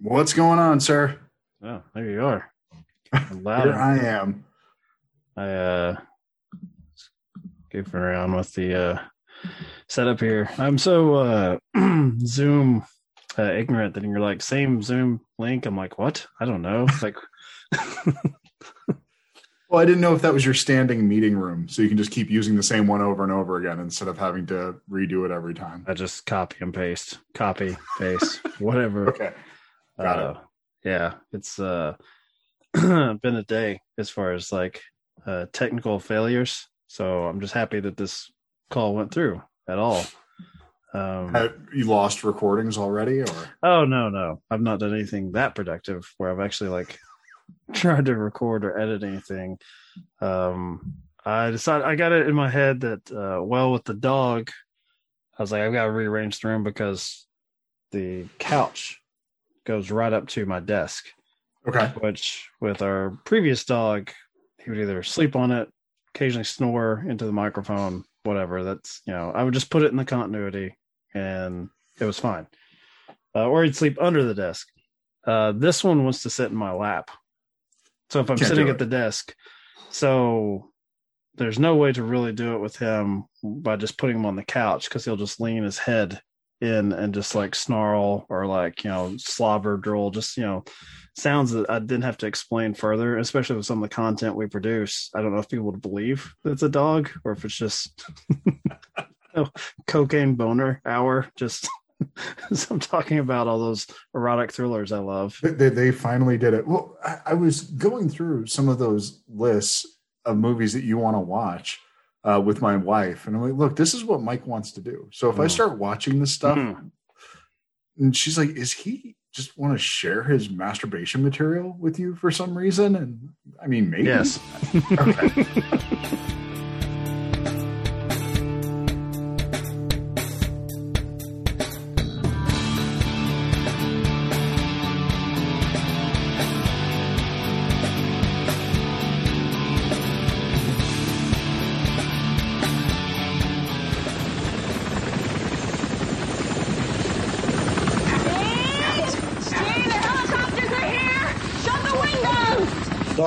What's going on, sir? Oh, there you are. Loud. Here I am. I uh goofing around with the uh setup here. I'm so uh Zoom uh, ignorant that you're like same Zoom link. I'm like, what? I don't know. Like Well, I didn't know if that was your standing meeting room, so you can just keep using the same one over and over again instead of having to redo it every time. I just copy and paste, copy, paste, whatever. Okay. Got uh, Yeah, it's uh been a day as far as like uh technical failures. So I'm just happy that this call went through at all. Um Have you lost recordings already, or Oh no, no. I've not done anything that productive where I've actually like tried to record or edit anything. Um I decided I got it in my head that uh well with the dog, I was like, I've got to rearrange the room because the couch goes right up to my desk, okay? which with our previous dog, he would either sleep on it, occasionally snore into the microphone, whatever. That's you know, I would just put it in the continuity and it was fine. Uh, or he'd sleep under the desk. Uh, this one wants to sit in my lap. So if I'm Can't sitting at the desk, so there's no way to really do it with him by just putting him on the couch because he'll just lean his head in and just like snarl or like you know slobber drool just you know sounds that i didn't have to explain further especially with some of the content we produce. I don't know if people would believe it's a dog or if it's just cocaine boner hour just so i'm talking about all those erotic thrillers i love. They- They, they finally did it. Well, I, I was going through some of those lists of movies that you want to watch uh, with my wife, and I'm like, look, this is what Mike wants to do. So if I Mm. start watching this stuff, Mm. and she's like, is he just want to share his masturbation material with you for some reason? And I mean, maybe. yes Okay.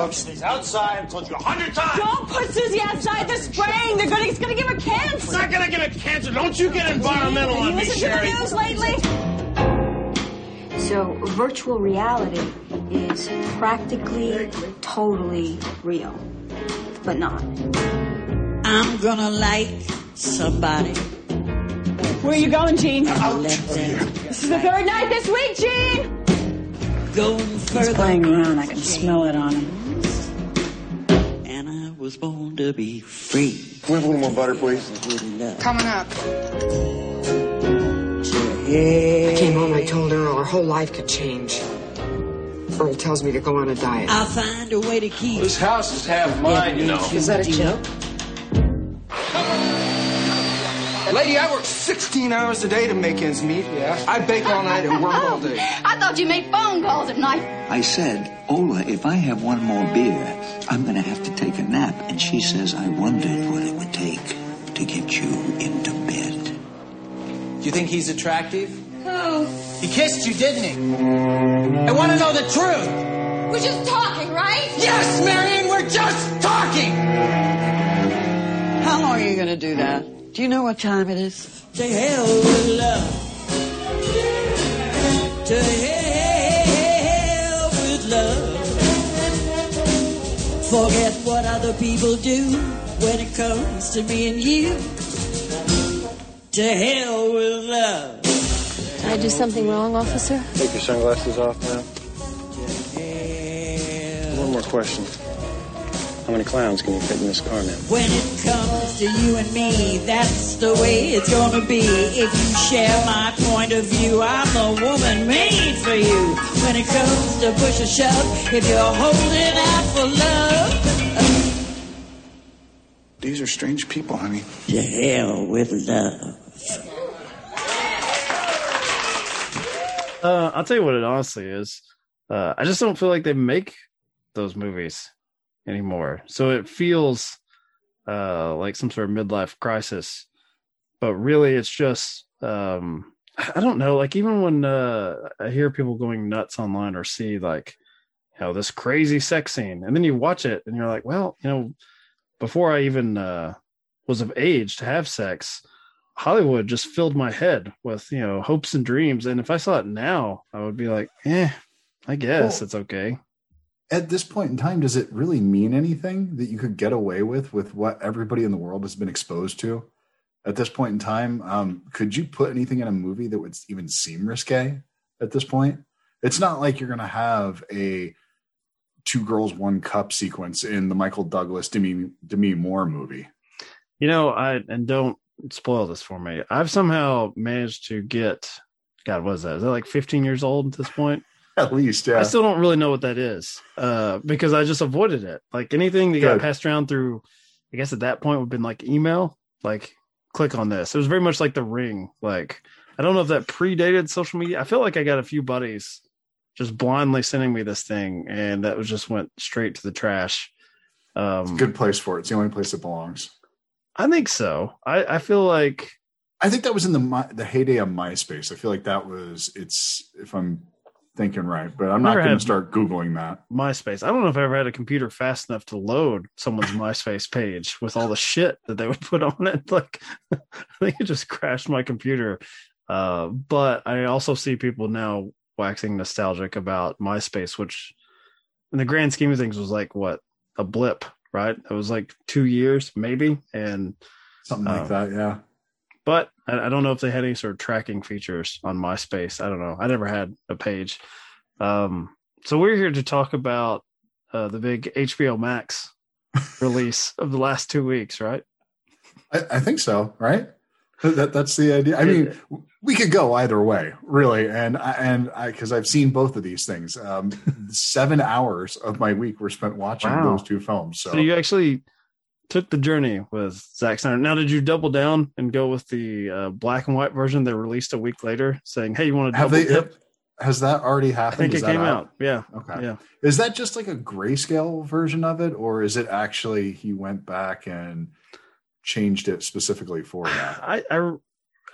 windows! Dog outside. I told you a hundred times. Don't put Susie outside. They're spraying. They're gonna, it's gonna give her cancer. It's cancer. not gonna give it cancer. Don't you get environmental Have on you me, listened Sherry. to the news lately? So, virtual reality is practically totally real, but not. I'm gonna like somebody. Where are you going, Gene? Let oh, them This is the third night this week, Gene! Going further. He's playing around. I can smell it on him. And I was born to be free. Can we have a little more butter, please? With love Coming up. I came home, I told Earl her whole life could change. Earl tells me to go on a diet. I'll find a way to keep. This house is half mine, you know. Is that a joke? Lady, I work 16 hours a day to make ends meet. Yeah. I bake all night and work all day. I thought you made phone calls at night. I said, Ola, if I have one more beer, I'm going to have to take a nap. And she says, I wondered what it would take to get you into bed. Do you think he's attractive? Who? He kissed you, didn't he? I want to know the truth. We're just talking, right? Yes, Marion, we're just talking. How long are you gonna do that? Do you know what time it is? To hell with love. To hell with love. Forget what other people do when it comes to me and you. To hell with love. Did I do something wrong, officer? Take your sunglasses off now. One more question. How many clowns can you fit in this car now? When it comes to you and me, that's the way it's gonna be. If you share my point of view, I'm the woman made for you. When it comes to push or shove, if you're holding out for love, These are strange people, honey. to hell with love. Uh, I'll tell you what it honestly is. Uh, I just don't feel like they make those movies anymore. So it feels uh, like some sort of midlife crisis, but really it's just um, I don't know. Like even when uh, I hear people going nuts online or see like, you know, this crazy sex scene, and then you watch it and you're like, well, you know, before I even uh, was of age to have sex, Hollywood just filled my head with you know hopes and dreams. And if I saw it now, I would be like, eh, I guess Well, it's okay. At this point in time, does it really mean anything that you could get away with with what everybody in the world has been exposed to? At this point in time, um, could you put anything in a movie that would even seem risque? At this point, it's not like you're going to have a two girls one cup sequence in the Michael Douglas Demi Demi Moore movie. You know, I and don't spoil this for me. I've somehow managed to get God, what is that? Is that like 15 years old at this point? At least, yeah. I still don't really know what that is uh, because I just avoided it. Like anything that got passed around through, I guess at that point would have been like email, like click on this. It was very much like the ring. Like I don't know if that predated social media. I feel like I got a few buddies just blindly sending me this thing, and that was just went straight to the trash. Um, Good place for it. It's the only place it belongs. I think so. I, I feel like I think that was in the the heyday of MySpace. I feel like that was it's if I'm thinking right, but I'm not going to start googling that. MySpace. I don't know if I ever had a computer fast enough to load someone's MySpace page with all the shit that they would put on it. Like, I think it just crashed my computer. Uh, but I also see people now waxing nostalgic about MySpace, which, in the grand scheme of things, was like what a blip, right? It was like two years, maybe, and Something like Um, that, yeah. but I, I don't know if they had any sort of tracking features on MySpace. I don't know. I never had a page. Um, so we're here to talk about uh, the big HBO Max release of the last two weeks, right? I, I think so, right? That, that- that's the idea. I mean, we could go either way, really, and I- and I because I've seen both of these things. Um, seven hours of my week were spent watching Wow. those two films. So, So you actually took the journey with Zack Snyder. Now, did you double down and go with the uh, black and white version they released a week later, saying, "Hey, you want to have double they? dip?" Has that already I happened? think Is it came out. Yeah, Okay. yeah. Is that just like a grayscale version of it, or is it actually he went back and changed it specifically for that? I, I, uh,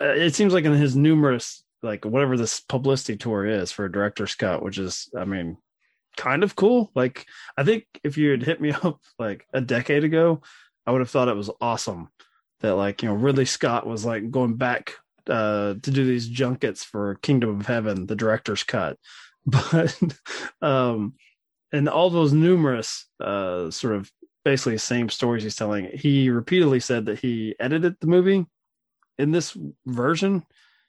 it seems like in his numerous, like whatever this publicity tour is for director's cut, which is, I mean, kind of cool. Like, I think if you had hit me up like a decade ago, I would have thought it was awesome that like you know Ridley Scott was like going back uh, to do these junkets for Kingdom of Heaven, the director's cut, but um, and all those numerous uh, sort of basically same stories he's telling. He repeatedly said that he edited the movie in this version.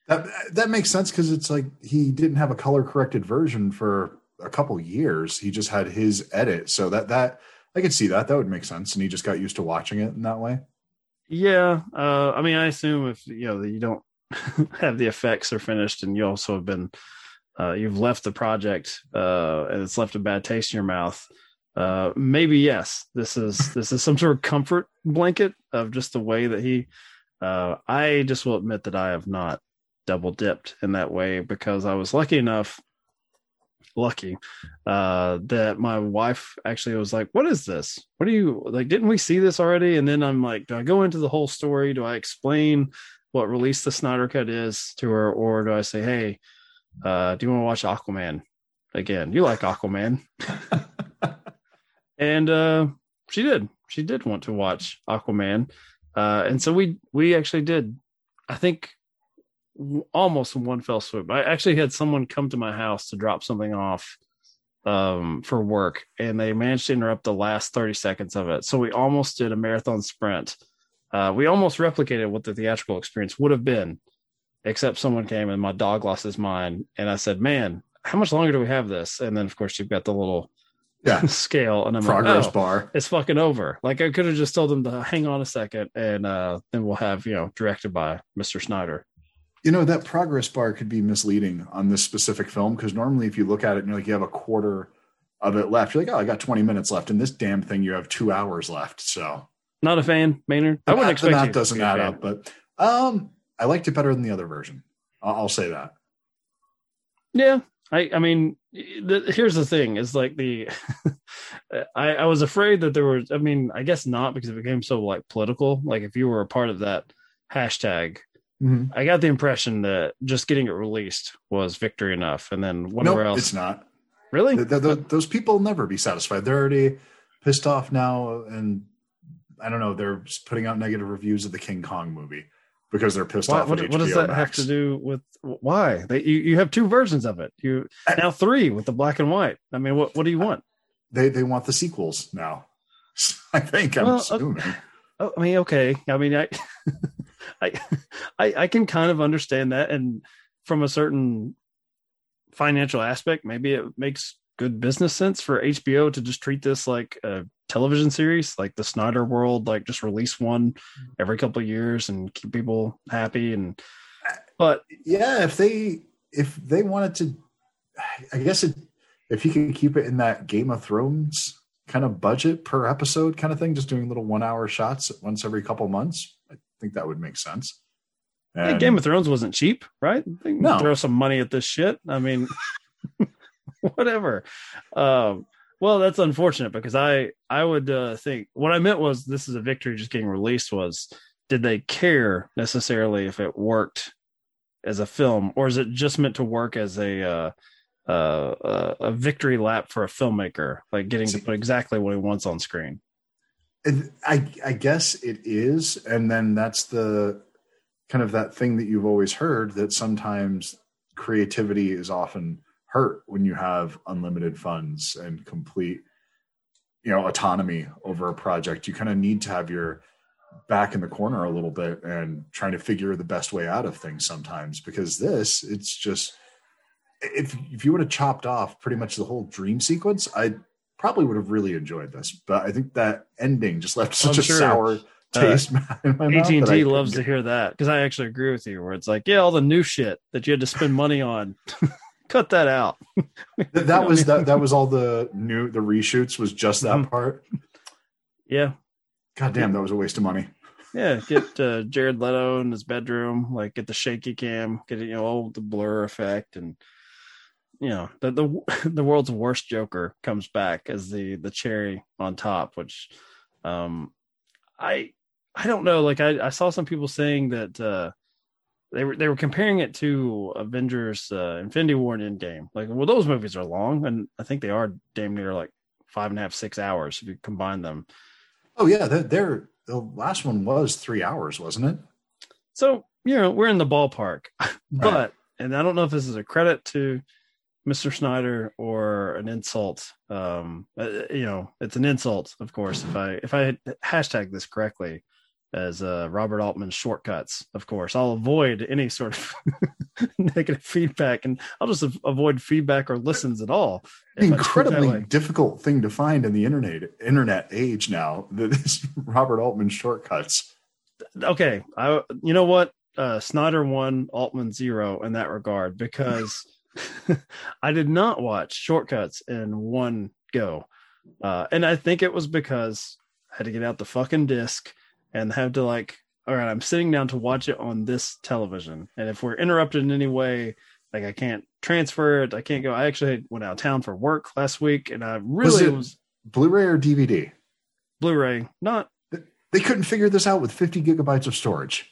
That that makes sense because it's like he didn't have a color corrected version for a couple years. He just had his edit, so that that I could see that that would make sense, and he just got used to watching it in that way. Yeah, uh, I mean, I assume if you know that you don't have the effects are finished, and you also have been uh, you've left the project uh, and it's left a bad taste in your mouth. Uh, maybe yes, this is this is some sort of comfort blanket of just the way that he. Uh, I just will admit that I have not double dipped in that way because I was lucky enough, lucky, uh, that my wife actually was like, "What is this? What do you like? Didn't we see this already?" And then I'm like, "Do I go into the whole story? Do I explain what release the Snyder Cut is to her, or do I say, hey, uh, do you want to watch Aquaman again? You like Aquaman?" and uh, she did. She did want to watch Aquaman, uh, and so we we actually did. I think almost in one fell swoop. I actually had someone come to my house to drop something off um, for work, and they managed to interrupt the last thirty seconds of it. So we almost did a marathon sprint. Uh, we almost replicated what the theatrical experience would have been, except someone came and my dog lost his mind, and I said, "Man, how much longer do we have this?" And then, of course, you've got the little Yeah, scale, and I'm progress like, oh, bar. it's fucking over. Like I could have just told them to hang on a second, and uh, then we'll have you know directed by Mr. Snyder. You know that progress bar could be misleading on this specific film because normally, if you look at it and you're like you have a quarter of it left, you're like, "Oh, I got 20 minutes left," and this damn thing you have two hours left. So Not a fan, Maynard. I wouldn't math- expect the math doesn't add up, but um, I liked it better than the other version. I'll, I'll say that. Yeah, I I mean, the, here's the thing: is like the I I was afraid that there was. I mean, I guess not because it became so like political. Like if you were a part of that hashtag, Mhm. I got the impression that just getting it released was victory enough, and then whatever No, else. it's not. Really? Th- th- th- those people will never be satisfied. They're already pissed off now, and I don't know. They're just putting out negative reviews of the King Kong movie because they're pissed Why- off. what, at what does that have to do with why? They, you you have two versions of it. You now three with the black and white. I mean, what what do you want? They they want the sequels now. I think I'm Well, uh, assuming. Oh, I mean, okay. I mean, I, I, I, I can kind of understand that, and from a certain financial aspect, maybe it makes good business sense for HBO to just treat this like a television series, like the Snyder World, like just release one every couple of years and keep people happy. And but yeah, if they if they wanted to, I guess it, if you can keep it in that Game of Thrones kind of budget per episode kind of thing, just doing little one hour shots once every couple months, think that would make sense. And- Game of Thrones wasn't cheap, right? They No. throw some money at this shit. I mean, whatever. Um, well, that's unfortunate because I I would uh, think what I meant was this is a victory just getting released. Was did they care necessarily if it worked as a film, or is it just meant to work as a uh, uh, uh, a victory lap for a filmmaker, like getting to put exactly what he wants on screen? I, I guess it is, and then that's the kind of that thing that you've always heard that sometimes creativity is often hurt when you have unlimited funds and complete, you know, autonomy over a project. You kind of need to have your back in the corner a little bit and trying to figure the best way out of things sometimes because this it's just if if you would have chopped off pretty much the whole dream sequence i probably would have really enjoyed this but i think that ending just left such I'm a sure, sour uh, taste in my mouth AT&T loves to hear that because I actually agree with you. Where it's like, yeah, all the new shit that you had to spend money on, cut that out. that, that was that that was all the new the reshoots was just that Mhm. part Yeah, god damn that was a waste of money yeah. Get uh, Jared Leto in his bedroom, like get the shaky cam, get you know all the blur effect, and you know the the the world's worst Joker comes back as the the cherry on top, which um I I don't know. Like I I saw some people saying that. uh they were they were comparing it to Avengers uh, Infinity War and Endgame. Like, well, those movies are long, and I think they are damn near like five and a half, six hours if you combine them. oh yeah they're, they're the last one was three hours wasn't it So you know we're in the ballpark, but and I don't know if this is a credit to Mr. Snyder or an insult. Um, uh, you know, it's an insult, of course. If I if I hashtag this correctly as uh, Robert Altman's shortcuts, of course, I'll avoid any sort of negative feedback, and I'll just av- avoid feedback or listens at all. if I do it that incredibly difficult thing to find in the internet internet age now that is robert altman shortcuts okay i you know what uh snyder one altman zero in that regard because i did not watch shortcuts in one go. Uh and i think it was because i had to get out the fucking disc and have to like all right i'm sitting down to watch it on this television. And if we're interrupted in any way like i can't transfer it. I can't go. I actually went out of town for work last week and i really it- was blu-ray or dvd blu-ray. Not they couldn't figure this out with 50 gigabytes of storage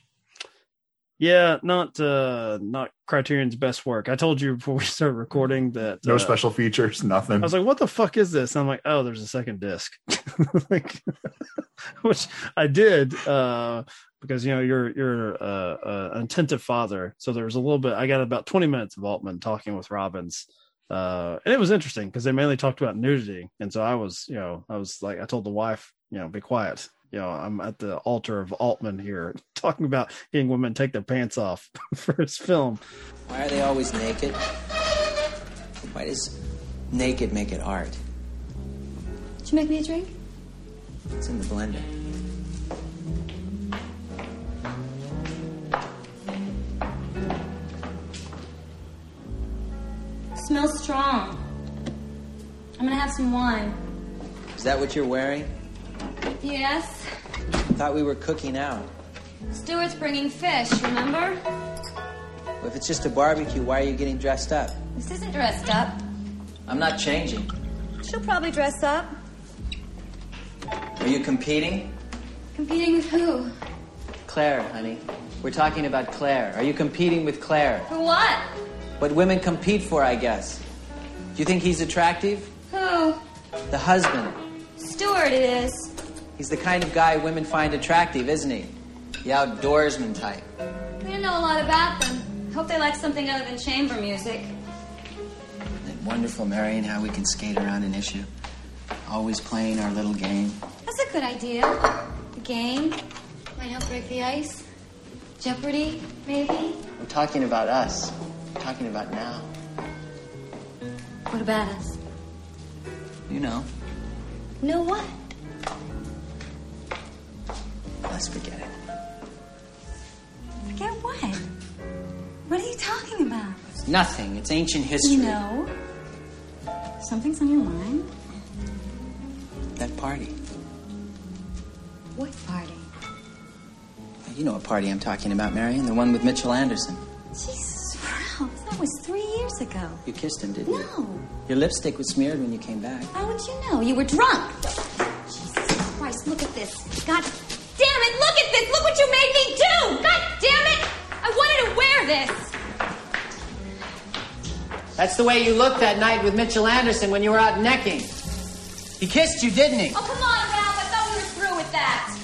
Yeah, not uh not Criterion's best work. I told you before we started recording that no uh, special features nothing I was like, "What the fuck is this?" And I'm like, "Oh, there's a second disc," like, which I did uh, because you know you're you're uh, uh, an attentive father. So there was a little bit. I got about 20 minutes of Altman talking with Robbins, uh, and it was interesting because they mainly talked about nudity. And so I was, you know, I was like, I told the wife, you know, be quiet. You know, I'm at the altar of Altman here, talking about getting women take their pants off for his film. Why are they always naked? Why does naked make it art? Did you make me a drink? It's in the blender. smells strong. I'm gonna have some wine. Is that what you're wearing? Yes. Thought we were cooking out. Stuart's bringing fish, remember? Well, if it's just a barbecue, why are you getting dressed up? This isn't dressed up. I'm not changing. She'll probably dress up. Are you competing? Competing with who? Claire, honey. We're talking about Claire. Are you competing with Claire? For what? What women compete for, I guess. Do you think he's attractive? Who? The husband. Stuart it is. He's the kind of guy women find attractive, isn't he? The outdoorsman type. We don't know a lot about them. Hope they like something other than chamber music. Isn't it wonderful, Marion, how we can skate around an issue? Always playing our little game. That's a good idea. A game. Might help break the ice. Jeopardy, maybe. We're talking about us. We're talking about now. What about us? You know. Know what? Let's forget it. Forget what? What are you talking about? It's nothing. It's ancient history. You know. Something's on your mind. That party. What party? You know what party I'm talking about, Marion. The one with Mitchell Anderson. Jesus, Ralph, that was three years ago. You kissed him, didn't you? No. Your lipstick was smeared when you came back. How would you know? You were drunk. Jesus Christ, look at this. God damn it, look at this. Look what you made me do. God damn it. I wanted to wear this. That's the way you looked that night with Mitchell Anderson when you were out necking. He kissed you, didn't he? Oh, come on, Ralph. I thought we were through with that.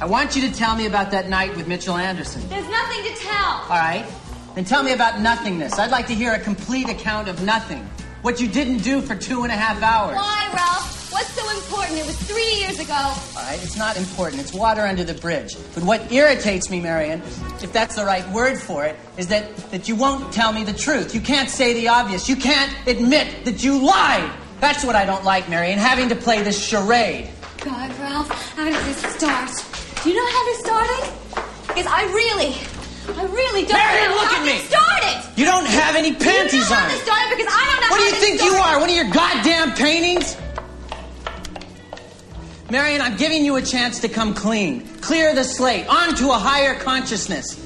I want you to tell me about that night with Mitchell Anderson. There's nothing to tell. All right? Then tell me about nothingness. I'd like to hear a complete account of nothing. What you didn't do for two and a half hours. Why, Ralph? What's so important? It was three years ago. All right, it's not important. It's water under the bridge. But what irritates me, Marion, if that's the right word for it, is that, that you won't tell me the truth. You can't say the obvious. You can't admit that you lied. That's what I don't like, Marion, having to play this charade. God, Ralph, how did this start? Do you know how this started? Because I really, I really don't Marion, know look how at me. this started. You don't have any you know panties how on. this started because I don't know What do you think you are? One of your goddamn paintings? Marion, I'm giving you a chance to come clean. Clear the slate. Onto a higher consciousness.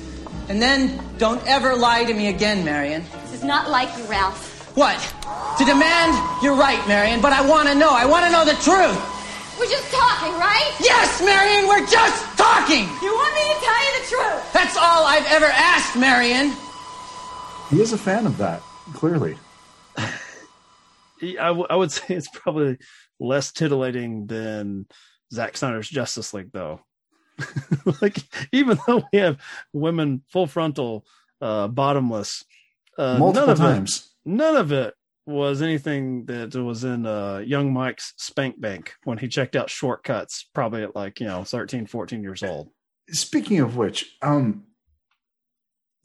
And then don't ever lie to me again, Marion. This is not like you, Ralph. What? To demand? You're right, Marion, but I want to know. I want to know the truth. We're just talking, right? Yes, Marion, we're just talking. You want me to tell you the truth? That's all I've ever asked, Marion. He is a fan of that, clearly. I, w- I would say it's probably less titillating than Zack Snyder's Justice League, though. like, even though we have women full frontal, uh, bottomless, uh, Multiple none of times. It, none of it was anything that was in uh, young Mike's spank bank when he checked out shortcuts, probably at like, you know, 13, 14 years old. Speaking of which, um,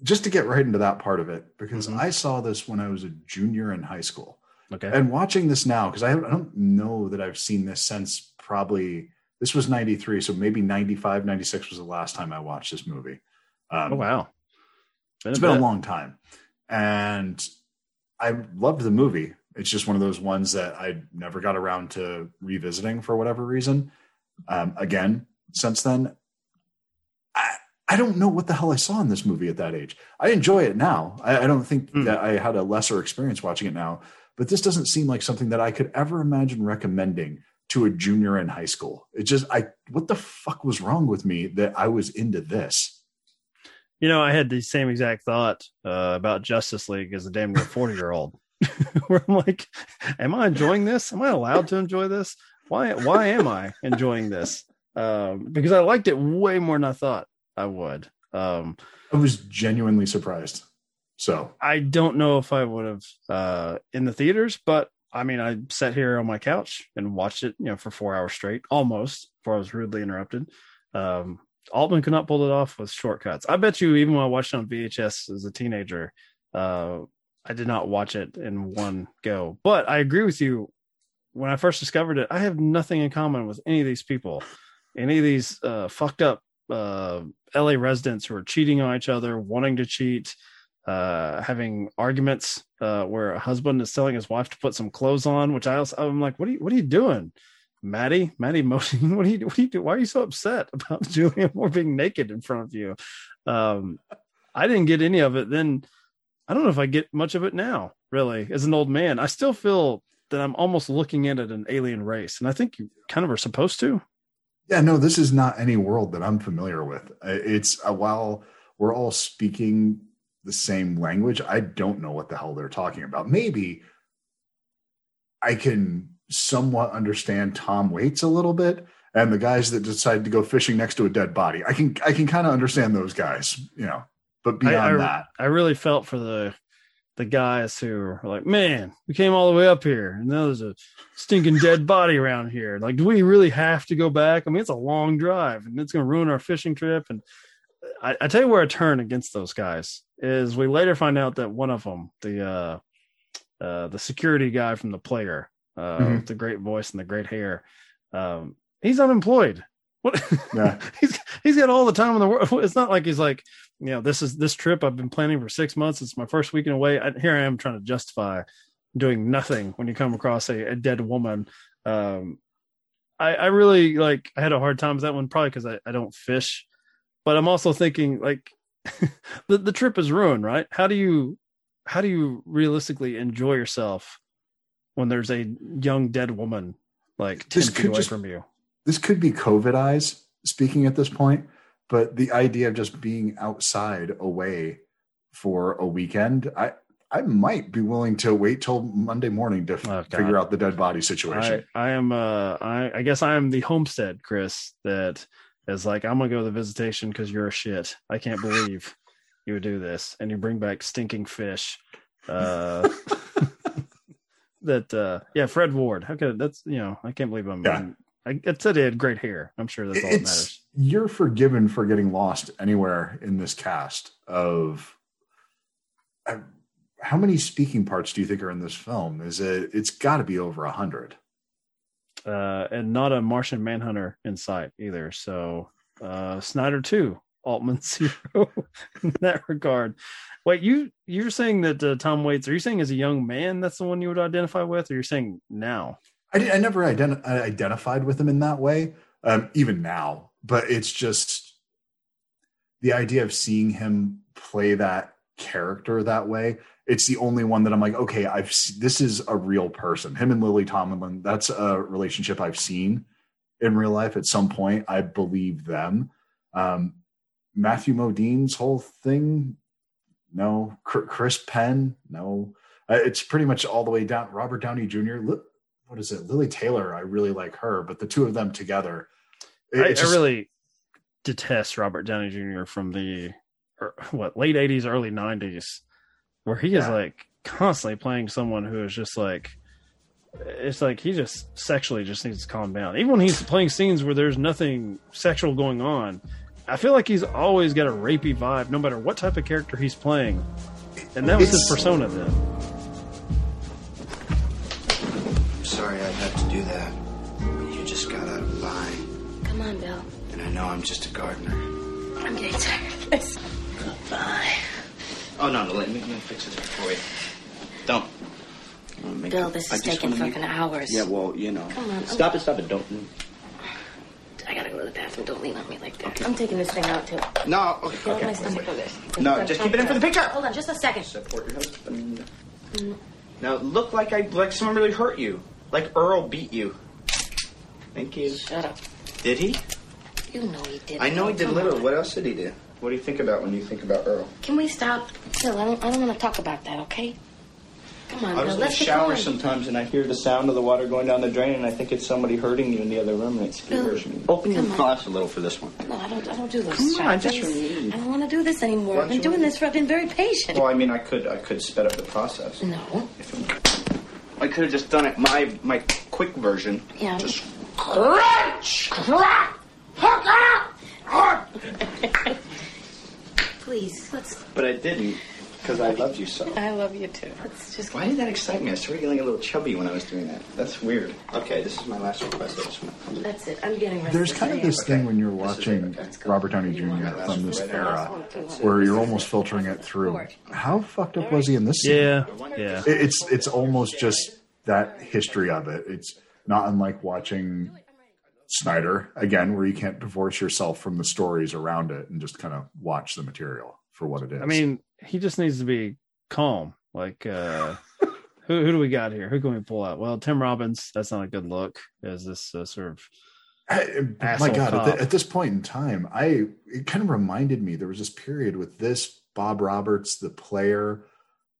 just to get right into that part of it, because Mm-hmm. I saw this when I was a junior in high school. Okay. And watching this now, because I, I don't know that I've seen this since probably this was 93. So maybe 95, 96 was the last time I watched this movie. Um, oh, wow. Been it's a been a long time. And I loved the movie. It's just one of those ones that I never got around to revisiting for whatever reason. Um, again, since then, I, I don't know what the hell I saw in this movie at that age. I enjoy it now. I, I don't think Hmm. that I had a lesser experience watching it now, but this doesn't seem like something that I could ever imagine recommending to a junior in high school. It just, I, what the fuck was wrong with me that I was into this? You know, I had the same exact thought uh, about Justice League as a damn near 40 year old, where I'm like, am I enjoying this? Am I allowed to enjoy this? Why, why am I enjoying this? Um, because I liked it way more than I thought I would. Um, I was genuinely surprised. So I don't know if I would have uh, in the theaters, but I mean, I sat here on my couch and watched it, you know, for four hours straight, almost before I was rudely interrupted. Um, Altman could not pull it off with shortcuts. I bet you, even when I watched it on VHS as a teenager, uh, I did not watch it in one go. But I agree with you. When I first discovered it, I have nothing in common with any of these people, any of these uh, fucked up uh, LA residents who are cheating on each other, wanting to cheat, uh, having arguments uh, where a husband is telling his wife to put some clothes on, which I also, I'm like, what are you, what are you doing? Maddie, Maddie Motion, what are you, what do you do? Why are you so upset about Julianne Moore being naked in front of you? Um, I didn't get any of it. Then I don't know if I get much of it now, really, as an old man. I still feel that I'm almost looking in at an alien race. And I think you kind of are supposed to. Yeah, no, this is not any world that I'm familiar with. It's uh, while we're all speaking the same language, I don't know what the hell they're talking about. Maybe I can somewhat understand Tom Waits a little bit and the guys that decide to go fishing next to a dead body. I can I can kind of understand those guys, you know. But beyond I, I, that, I really felt for the the guys who were like, "Man, we came all the way up here, and now there's a stinking dead body around here. Like, do we really have to go back? I mean, it's a long drive, and it's going to ruin our fishing trip." And I, I tell you where I turn against those guys is we later find out that one of them, the uh, uh, the security guy from the player, uh, Mhm. with the great voice and the great hair, um, he's unemployed. What? Yeah. he's he's got all the time in the world. It's not like he's like, you know, this is this trip I've been planning for six months. It's my first weekend away. I, here I am trying to justify doing nothing when you come across a, a dead woman. Um, I, I really like. I had a hard time with that one, probably because I, I don't fish, but I'm also thinking like the the trip is ruined, right? How do you how do you realistically enjoy yourself when there's a young dead woman like ten This feet could away just- from you? this could be COVID eyes speaking at this point, but the idea of just being outside away for a weekend, I I might be willing to wait till Monday morning to Oh, figure out the dead body situation. I, I am uh I, I guess I am the homestead, Chris, that is like, I'm gonna go to the visitation because you're a shit. I can't believe you would do this. And you bring back stinking fish. Uh that uh yeah, Fred Ward. How could that's you know, I can't believe I'm Yeah. I it said he had great hair. I'm sure that's all that matters. you're forgiven for getting lost anywhere in this cast of uh, how many speaking parts do you think are in this film? Is it it's got to be over a hundred. Uh and not a Martian Manhunter in sight either. So uh Snyder two, Altman zero in that regard. Wait, you you're saying that uh, Tom Waits? Are you saying as a young man that's the one you would identify with, or you're saying now? I, did, I never ident- I identified with him in that way, um, even now. But it's just the idea of seeing him play that character that way. It's the only one that I'm like, okay, I've this is a real person. Him and Lily Tomlin. That's a relationship I've seen in real life at some point. I believe them. Um, Matthew Modine's whole thing, no. Chris Penn, no. Uh, it's pretty much all the way down. Robert Downey Jr. What is it? Lili Taylor. I really like her, but the two of them together. it- I, it's I really detest Robert Downey Jr. from the or, what late '80s, early '90s, where he is like constantly playing someone who is just like. It's like he just sexually just needs to calm down. Even when he's playing scenes where there's nothing sexual going on, I feel like he's always got a rapey vibe, no matter what type of character he's playing. And that was his persona then. I'm sorry I'd have to do that. But you just got out of line. Come on, Bill. And I know I'm just a gardener. I'm getting tired of this. Goodbye. Oh, no, no, let me, let me fix it for you. Don't. I wanna Bill, this is taking wanna make- fucking hours. Yeah, well, you know. Come on. Stop it, stop it. Don't. I gotta go to the bathroom. Don't lean on me like that. I'm taking this thing out too. No, okay. Feel okay, my stomach for this. No, just keep it in for the picture. Hold on, just a second. Support your husband. Now, look like I like someone really hurt you. Like Earl beat you. Thank you. Shut up. Did he? You know he did. I know he did Come little. What else did he do? What do you think about when you think about Earl? Can we stop? Phil, I don't, I don't want to talk about that, okay? Come on, I was Bill, in the let's get shower going. sometimes and I hear the sound of the water going down the drain and I think it's somebody hurting you in the other room and it scares me. Open your come on. glass a little for this one. No, I don't. I don't do those. Come on, just Please. read. I don't want to do this anymore. I've don't been you doing this for. I've been very patient. Well, I mean, I could I could sped up the process. No. I could have just done it my my quick version. Yeah. Just crunch, crack, hook up. Please, let's. but I didn't because I loved you so. I love you too. Let's just. Why did that excite me? I started getting a little chubby when I was doing that. That's weird. Okay, this is my last request. I just want That's it. I'm getting restless. There's kind of this Okay. thing when you're watching okay. Robert Downey Jr. from this era where you're almost filtering it through. How fucked up was he in this scene? Yeah, yeah. It- It's it's almost just that history of it. It's not unlike watching Snyder again, where you can't divorce yourself from the stories around it and just kind of watch the material for what it is. I mean, he just needs to be calm. Like, uh, who who do we got here? Who can we pull out? Well, Tim Robbins. That's not a good look. Is this uh, sort of I- my God, at, the, at this point in time, I it kind of reminded me there was this period with this Bob Roberts, the player,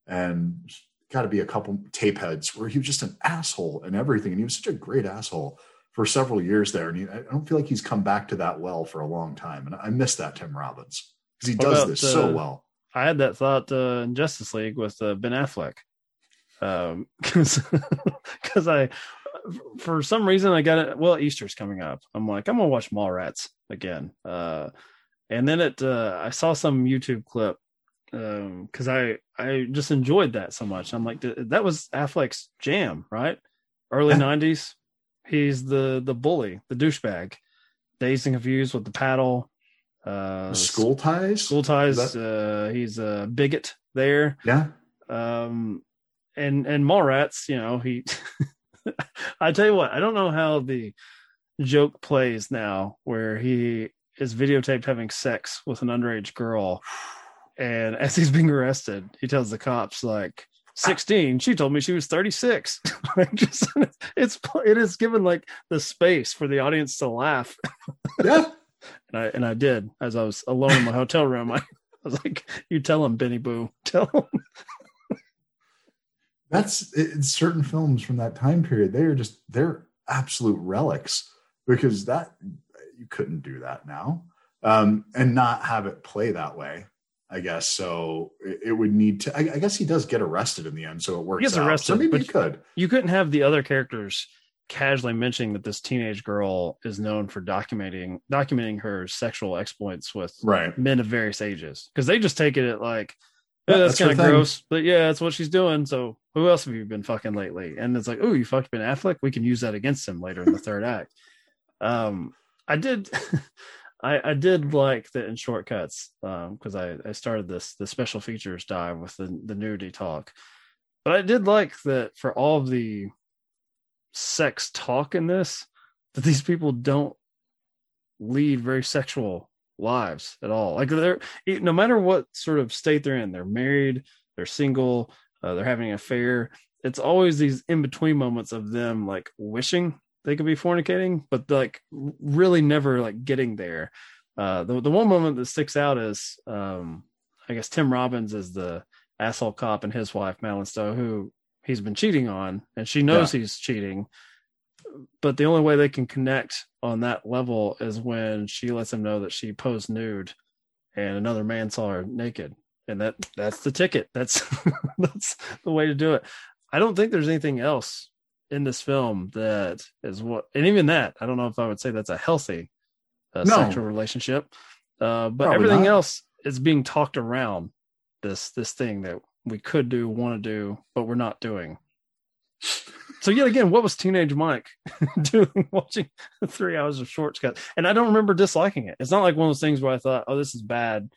and got to be a couple Tapeheads where he was just an asshole and everything, and he was such a great asshole for several years there, and he, I don't feel like he's come back to that well for a long time, and I miss that Tim Robbins because he What does about, this so uh, well. I had that thought uh, in Justice League with uh, Ben Affleck, because because I for some reason I got it. Well, Easter's coming up. I'm like I'm gonna watch Mallrats again, uh, and then it uh, I saw some YouTube clip because I I just enjoyed that so much. I'm like that was Affleck's jam, right? Early '90s. He's the the bully, the douchebag, dazed and confused with the paddle. Uh, School ties, school ties. Is Uh, he's a bigot there. yeah. Um, and and Mallrats, you know, he. I tell you what, I don't know how the joke plays now, where he is videotaped having sex with an underage girl, and as he's being arrested, he tells the cops like. 16 she told me she was 36 just it's it is given like the space for the audience to laugh Yeah. and I and I did as I was alone in my hotel room. I, I was like, "You tell him, Benny Boo, tell him." that's in certain films from that time period they are just they're absolute relics because that you couldn't do that now um and not have it play that way i guess so it, would need to I, I guess he does get arrested in the end so it works He gets out. arrested, so maybe but- you could You couldn't have the other characters casually mentioning that this teenage girl is known for documenting documenting her sexual exploits with right men of various ages because they just take it at like. Yeah, "Eh, that's that's kind of gross, but yeah, that's what she's doing. So, who else have you been fucking lately? And it's like, oh, you fucked Ben Affleck. We can use that against him later in the third act. Um, I did, I, I did like that in shortcuts because I, I started this the special features dive with the the nudity talk, but I did like that for all of the sex talk in this that these people don't lead very sexual lives at all. Like they're no matter what sort of state they're in, they're married, they're single, uh, they're having an affair. It's always these in between moments of them like wishing they could be fornicating, but like really never like getting there. Uh, the the one moment that sticks out is um, I guess Tim Robbins is the asshole cop and his wife Madeline Stowe who he's been cheating on, and she knows he's cheating. But the only way they can connect on that level is when she lets him know that she posed nude, and another man saw her naked, and that that's the ticket. That's that's the way to do it. I don't think there's anything else in this film that is what, and even that, I don't know if I would say that's a healthy uh, No. sexual relationship. Uh, but Probably everything not. else is being talked around this this thing that we could do, want to do, but we're not doing. So yet again, what was teenage Mike doing watching three hours of shorts cut? And I don't remember disliking it. It's not like one of those things where I thought, "Oh, this is bad."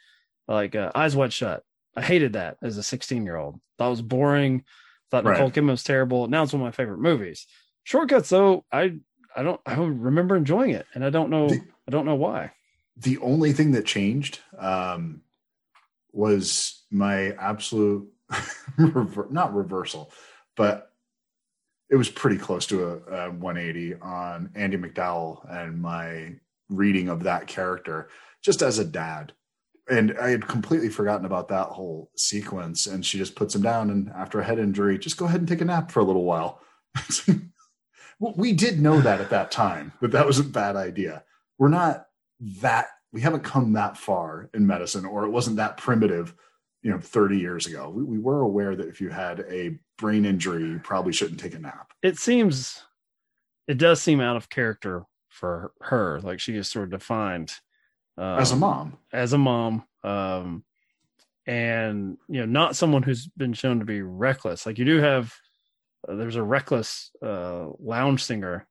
Like uh, Eyes Wide Shut, I hated that as a 16 year old. That was boring. Thought Right. Nicole Kidman was terrible. Now it's one of my favorite movies. Shortcuts, though, I I don't I remember enjoying it, and I don't know The- I don't know why. the only thing that changed um, was my absolute rever- not reversal, but it was pretty close to a, a 180 on Andie MacDowell and my reading of that character just as a dad. And I had completely forgotten about that whole sequence. And she just puts him down, and after a head injury, just go ahead and take a nap for a little while. well, we did know that at that time, that that was a bad idea. We're not that we haven't come that far in medicine or it wasn't that primitive you know 30 years ago we, we were aware that if you had a brain injury you probably shouldn't take a nap It seems it does seem out of character for her. Like she is sort of defined um, as a mom. as a mom um and you know not someone who's been shown to be reckless. Like you do have uh, there's a reckless uh lounge singer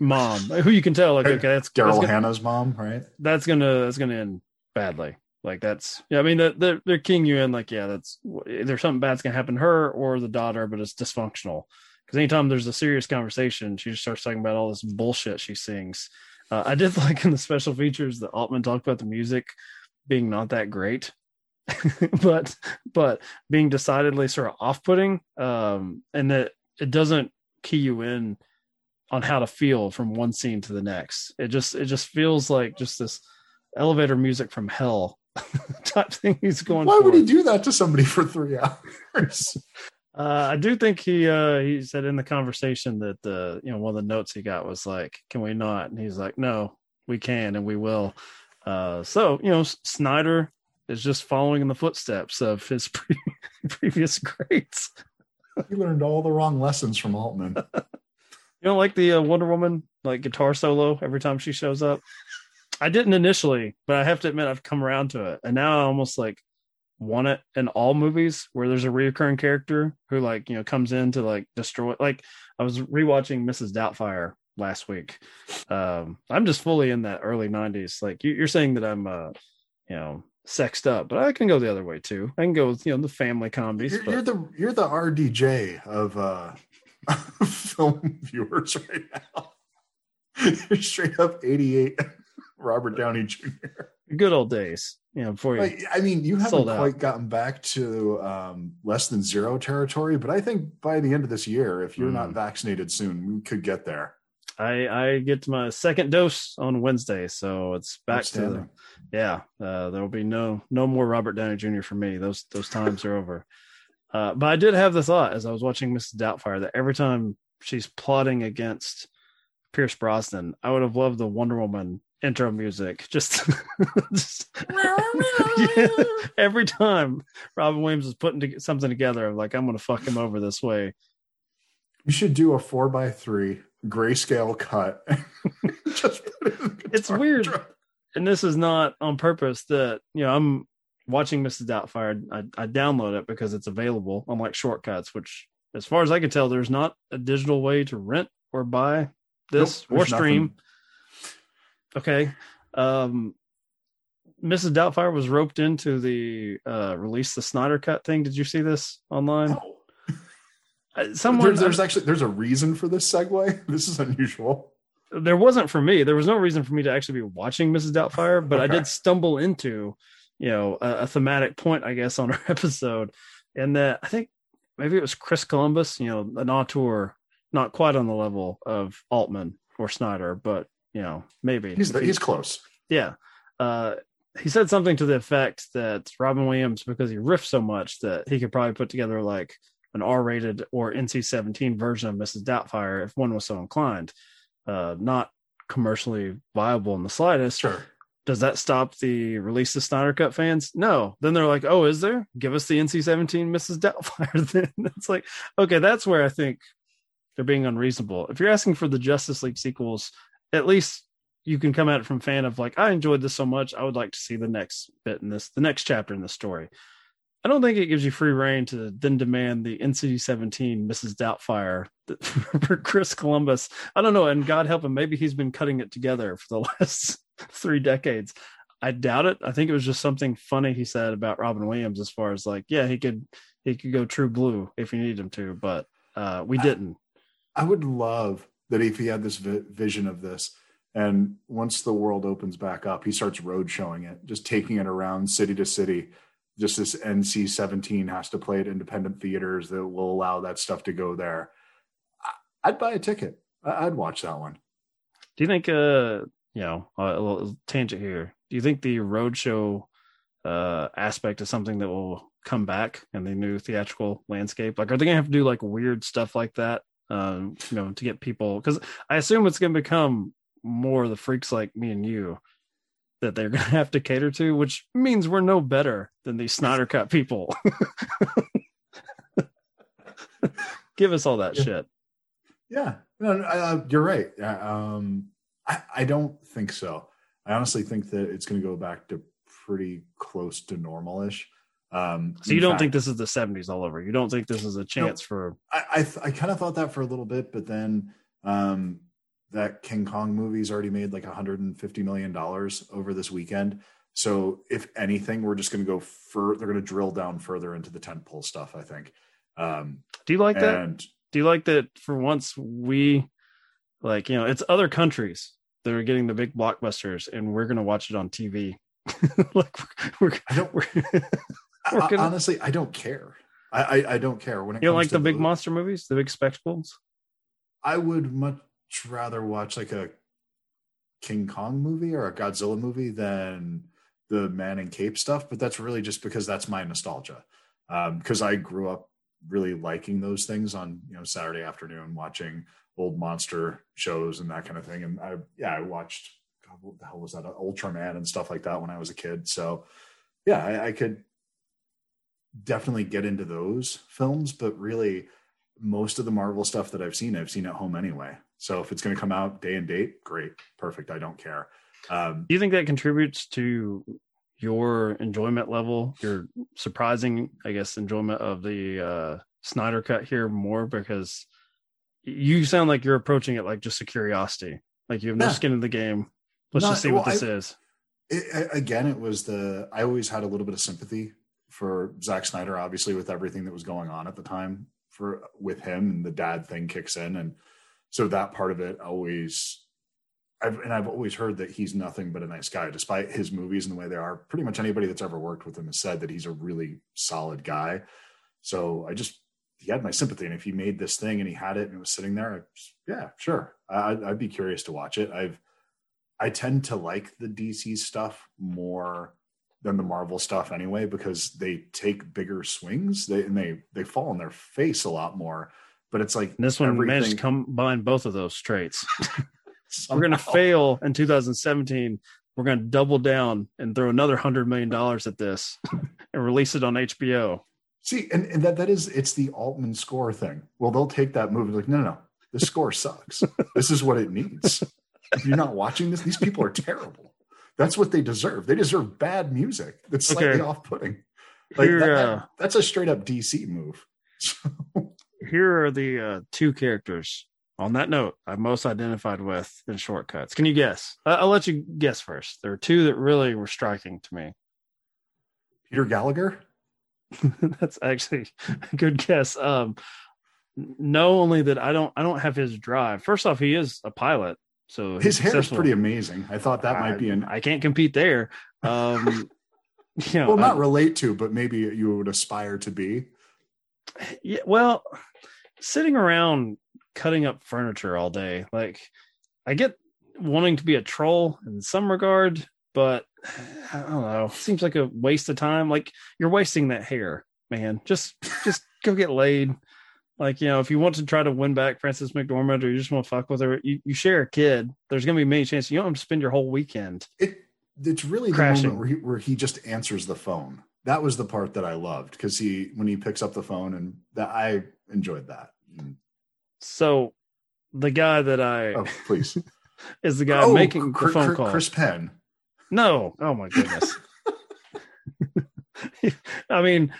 mom who you can tell like okay that's daryl hannah's mom right? that's gonna that's gonna end badly. Like that's yeah i mean they're, they're, they're keying you in like yeah that's there's something bad's gonna happen to her or the daughter but it's dysfunctional. Because anytime there's a serious conversation she just starts talking about all this bullshit she sings uh, i did like in the special features that altman talked about the music being not that great but but being decidedly sort of off-putting um and that it doesn't key you in on how to feel from one scene to the next. It just it just feels like just this elevator music from hell type thing he's going. Why for. would he do that to somebody for three hours? Uh, I do think he uh, he said in the conversation that the you know one of the notes he got was like, "Can we not?" And he's like, "No, we can and we will." Uh, so you know, Snyder is just following in the footsteps of his pre- previous greats. he learned all the wrong lessons from Altman. You don't like the uh, Wonder Woman like guitar solo every time she shows up? I didn't initially, but I have to admit I've come around to it, and now I almost like want it in all movies where there's a reoccurring character who like you know comes in to like destroy. Like I was rewatching Mrs. Doubtfire last week. Um, I'm just fully in that early '90s. Like you, you're saying that I'm, uh, you know, sexed up, but I can go the other way too. I can go with you know the family comedies. You're, but you're the you're the RDJ of uh, film viewers right now. You're straight up 88 Robert Downey Jr. good old days. You know, before Like, I mean, you haven't Sold out. quite gotten back to um, less than zero territory, but I think by the end of this year, if you're not Mm. vaccinated soon, we could get there. I I get my second dose on Wednesday, so it's back to the, yeah. Uh, there will be no no more Robert Downey Jr. for me. Those those times are over. Uh, but I did have the thought as I was watching Mrs. Doubtfire that every time she's plotting against Pierce Brosnan, I would have loved the Wonder Woman intro music. Just, just- Yeah. every time Robin Williams is putting to, something together, I'm like, I'm going to fuck him over this way. You should do a four by three grayscale cut. Just put it it's weird drum. and this is not on purpose that you know i'm watching mrs doubtfire I, I download it because it's available unlike Short Cuts which as far as i can tell there's not a digital way to rent or buy this Nope, or stream nothing. Okay um mrs doubtfire was roped into the uh release the snyder cut thing did you see this online No. Uh, someone There's, there's actually there's a reason for this segue. This is unusual. there wasn't for me. There was no reason for me to actually be watching Mrs. Doubtfire, but I did stumble into, you know, a, a thematic point, I guess, on our episode, and that I think maybe it was Chris Columbus, you know, an auteur, not quite on the level of Altman or Snyder, but you know, maybe He's he's close. yeah. Uh, he said something to the effect that Robin Williams, because he riffed so much, that he could probably put together like an R-rated or NC-17 version of Mrs. Doubtfire if one was so inclined. Uh, not commercially viable in the slightest. Sure. Does that stop the release of Snyder Cut fans? No. Then they're like, "Oh, is there? Give us the NC-17 Mrs. Doubtfire." then it's like, okay, that's where I think they're being unreasonable. If you're asking for the Justice League sequels, at least you can come at it from fan of like, I enjoyed this so much, I would like to see the next bit in this, the next chapter in the story. I don't think it gives you free reign to then demand the NC-17 Mrs. Doubtfire for Chris Columbus. I don't know, and God help him, maybe he's been cutting it together for the last three decades. I doubt it. I think it was just something funny he said about Robin Williams, as far as like, yeah, he could he could go true blue if you need him to, but uh, we didn't. I would love that if he had this vi- vision of this, and once the world opens back up, he starts road showing it, just taking it around city to city. Just this NC 17 has to play at independent theaters that will allow that stuff to go there. I'd buy a ticket. I'd watch that one. Do you think, uh, you know, a little tangent here? Do you think the roadshow uh, aspect is something that will come back in the new theatrical landscape? Like, are they gonna have to do like weird stuff like that, um, you know, to get people? Because I assume it's gonna become more the freaks like me and you that they're gonna have to cater to, which means we're no better than these Snyder Cut people. Give us all that Yeah. shit. Yeah, no, no, uh, you're right. Uh, Um, I, I don't think so. I honestly think that it's going to go back to pretty close to normal-ish. Um, So you don't fact, think this is the '70s all over? You don't think this is a chance for? I I, th- I kind of thought that for a little bit, but then um, that King Kong movie's already made like 150 million dollars over this weekend. So if anything, we're just going to go fur. They're going to drill down further into the tentpole stuff. I think. Um, Do you like that? do you like that for once we like you know it's other countries that are getting the big blockbusters and we're gonna watch it on tv like we're, we're, I don't. we're I- honestly, I don't care. I I, I don't care when it you don't like the big those- monster movies the big spectacles I would much rather watch like a King Kong movie or a Godzilla movie than the Man in Cape stuff, but that's really just because that's my nostalgia. Um, because I grew up really liking those things on you know Saturday afternoon, watching old monster shows and that kind of thing. And I yeah, I watched God, what the hell was that Ultraman and stuff like that when I was a kid. So yeah, I, I could definitely get into those films, but really most of the Marvel stuff that I've seen, I've seen at home anyway. So if it's going to come out day and date, great, perfect. I don't care. Um, Do you think that contributes to your enjoyment level, your surprising, I guess, enjoyment of the uh, Snyder cut here more because you sound like you're approaching it like just a curiosity, like you have no Yeah. skin in the game. Let's Not- just see what well, this I- is. it, again, it was the I always had a little bit of sympathy for Zack Snyder, obviously with everything that was going on at the time for with him, and the dad thing kicks in, and so that part of it always. I've, and I've always heard that he's nothing but a nice guy, despite his movies and the way they are. Pretty much anybody that's ever worked with him has said that he's a really solid guy. So I just he had my sympathy, and if he made this thing and he had it and it was sitting there, yeah, sure, I, I'd be curious to watch it. I've I tend to like the DC stuff more than the Marvel stuff anyway because they take bigger swings they and they they fall on their face a lot more. But it's like And this one managed to everything- combine both of those traits. We're going to fail in 2017. We're going to double down and throw another hundred million dollars at this and release it on HBO. See, and, and that that is it's the Altman score thing. Well, they'll take that movie like, no, no, no, the score sucks. this is what it needs. If you're not watching this, these people are terrible. That's what they deserve. They deserve bad music that's slightly Okay. off-putting. Like Here, that- uh, that's a straight up DC move. Here are the uh, two characters on that note I'm most identified with in Short Cuts. Can you guess? I- I'll let you guess first. There are two that really were striking to me. Peter Gallagher. That's actually a good guess. Um, know only that I don't I don't have his drive. First off, he is a pilot, so His hair is pretty amazing. I thought that might be an I can't compete there. Um, you know, well, not I- relate to, but maybe you would aspire to be. yeah, well, sitting around cutting up furniture all day, like I get wanting to be a troll in some regard, but I don't know. Seems like a waste of time. Like you're wasting that hair, man. Just just go get laid. Like, you know, if you want to try to win back Frances McDormand or you just want to fuck with her, you, you share a kid. There's gonna be many chances you don't have to spend your whole weekend. It it's really the Crashing. moment where he where he just answers the phone. That was the part that I loved because he when he picks up the phone and that I enjoyed that. Mm. So the guy that I Oh, please. is the guy Oh, making Cr- the phone call. Chris Penn. No. Oh my goodness. I mean,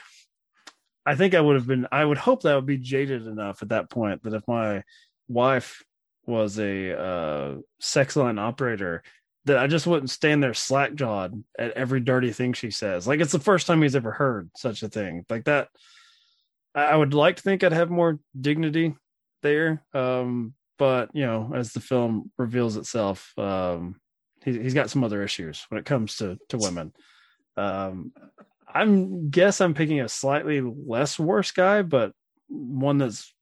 I think I would have been I would hope that I would be jaded enough at that point that if my wife was a uh sex line operator that I just wouldn't stand there slack jawed at every dirty thing she says. Like it's the first time he's ever heard such a thing. Like that I would like to think I'd have more dignity there. Um, but you know, as the film reveals itself, um, he, he's got some other issues when it comes to to women. Um, I'm guess I'm picking a slightly less worse guy, but one that's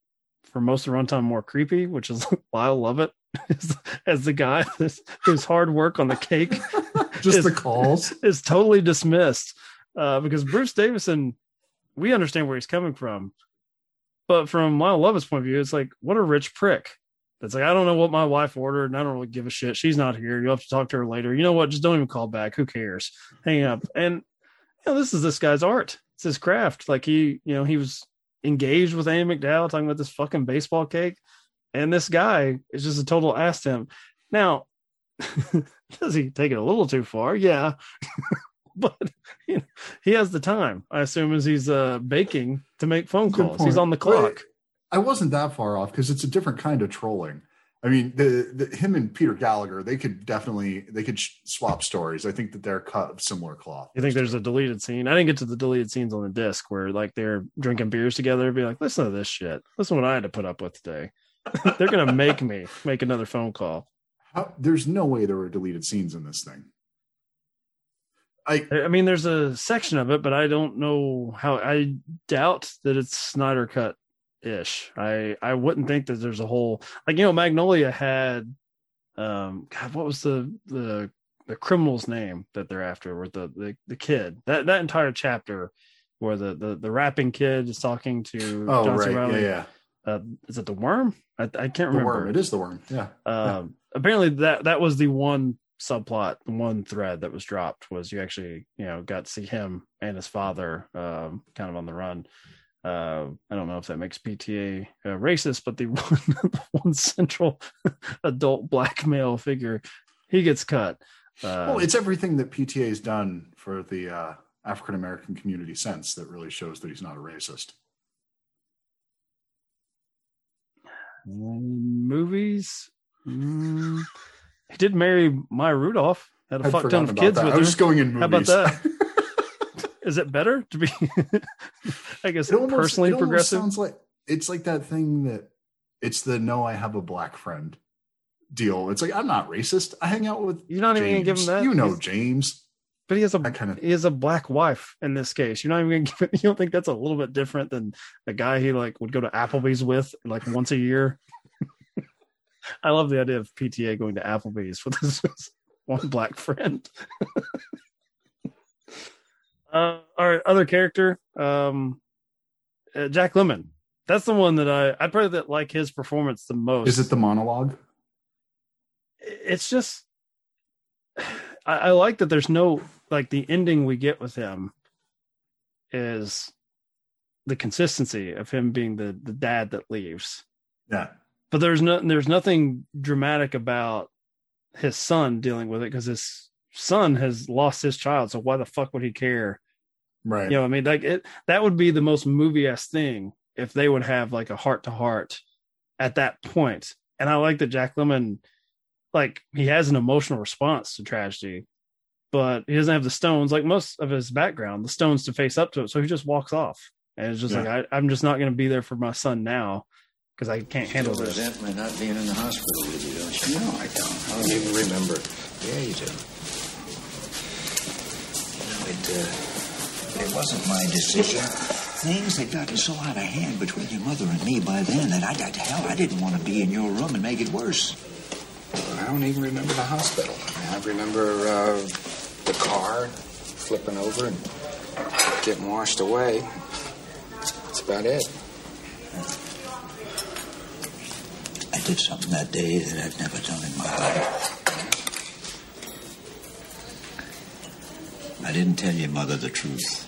for most of the runtime more creepy, which is Lyle Lovett as, as the guy whose- hard work on the cake Just is- the calls. is totally dismissed uh, because Bruce Davison, we understand where he's coming from, but from Lyle Lovett's point of view, it's like what a rich prick. That's like I don't know what my wife ordered, and I don't really give a shit. She's not here. You'll have to talk to her later. You know what? Just don't even call back. Who cares? Hang up. And you know, this is this guy's art. It's his craft. Like he, you know, he was engaged with Andie MacDowell talking about this fucking baseball cake, and this guy is just a total ass to him. Now, does he take it a little too far? Yeah, but you know, he has the time. I assume as he's uh baking to make phone Good calls. He's on the clock. I wasn't that far off because it's a different kind of trolling. I mean, the, the him and Peter Gallagher, they could definitely they could swap stories. I think that they're cut of similar cloth. You think there's a deleted scene? I didn't get to the deleted scenes on the disc where like they're drinking beers together. Be like, listen to this shit. Listen to what I had to put up with today. they're gonna make me make another phone call. How, there's no way there were deleted scenes in this thing. I I mean, there's a section of it, but I don't know how. I doubt that it's Snyder cut ish. I I wouldn't think that there's a whole like you know Magnolia had um God what was the the the criminal's name that they're after or the the, the kid that that entire chapter where the the, the rapping kid is talking to Oh, John C. right. Reilly. Yeah, yeah. Uh, is it the worm? I, I can't The remember. worm. It is the worm. Yeah. Um, apparently that that was the one subplot, the one thread that was dropped was you actually you know got to see him and his father um, kind of on the run. Uh, I don't know if that makes PTA uh, racist, but the one, one central adult black male figure he gets cut. Uh, well, it's everything that PTA has done for the uh, African American community since that really shows that he's not a racist. movies. Mm, he did marry Maya Rudolph. Had a I'd fuck ton of kids that. with I her. was just going in movies. How about that? Is it better to be, I guess, It almost, personally it progressive? sounds like it's like that thing that it's the no, I have a black friend deal. It's like I'm not racist. I hang out with. You're not even gonna give him James. that? You know, He's- James. But he has a kind of he has a black wife in this case. You're not even gonna give it, you don't think that's a little bit different than the guy he like would go to Applebee's with like once a year. I love the idea of PTA going to Applebee's with his one black friend. Uh, our other character, um, uh, Jack Lemmon. That's the one that I I probably that like his performance the most. Is it the monologue? it's just I, I like that there's no like the ending we get with him is the consistency of him being the the dad that leaves Yeah. but there's no there's nothing dramatic about his son dealing with it because his son has lost his child so why the fuck would he care Right. you know what i mean like it that would be the most movie-esque thing if they would have like a heart to heart at that point. point and i like that jack lemmon like he has an emotional response to tragedy but he doesn't have the stones like most of his background the stones to face up to it so he just walks off and it's just Yeah. like I, i'm just not going to be there for my son now because i can't handle Still this resent my not being in the hospital with you, don't you? No, I don't. I don't even remember. Yeah, you do. You know, it, uh, it wasn't my decision. Things had gotten so out of hand between your mother and me by then that I got to hell, I didn't want to be in your room and make it worse. I don't even remember the hospital. I, mean, I remember uh, the car flipping over and getting washed away. That's about it. I did something that day that I've never done in my life. I didn't tell your mother the truth.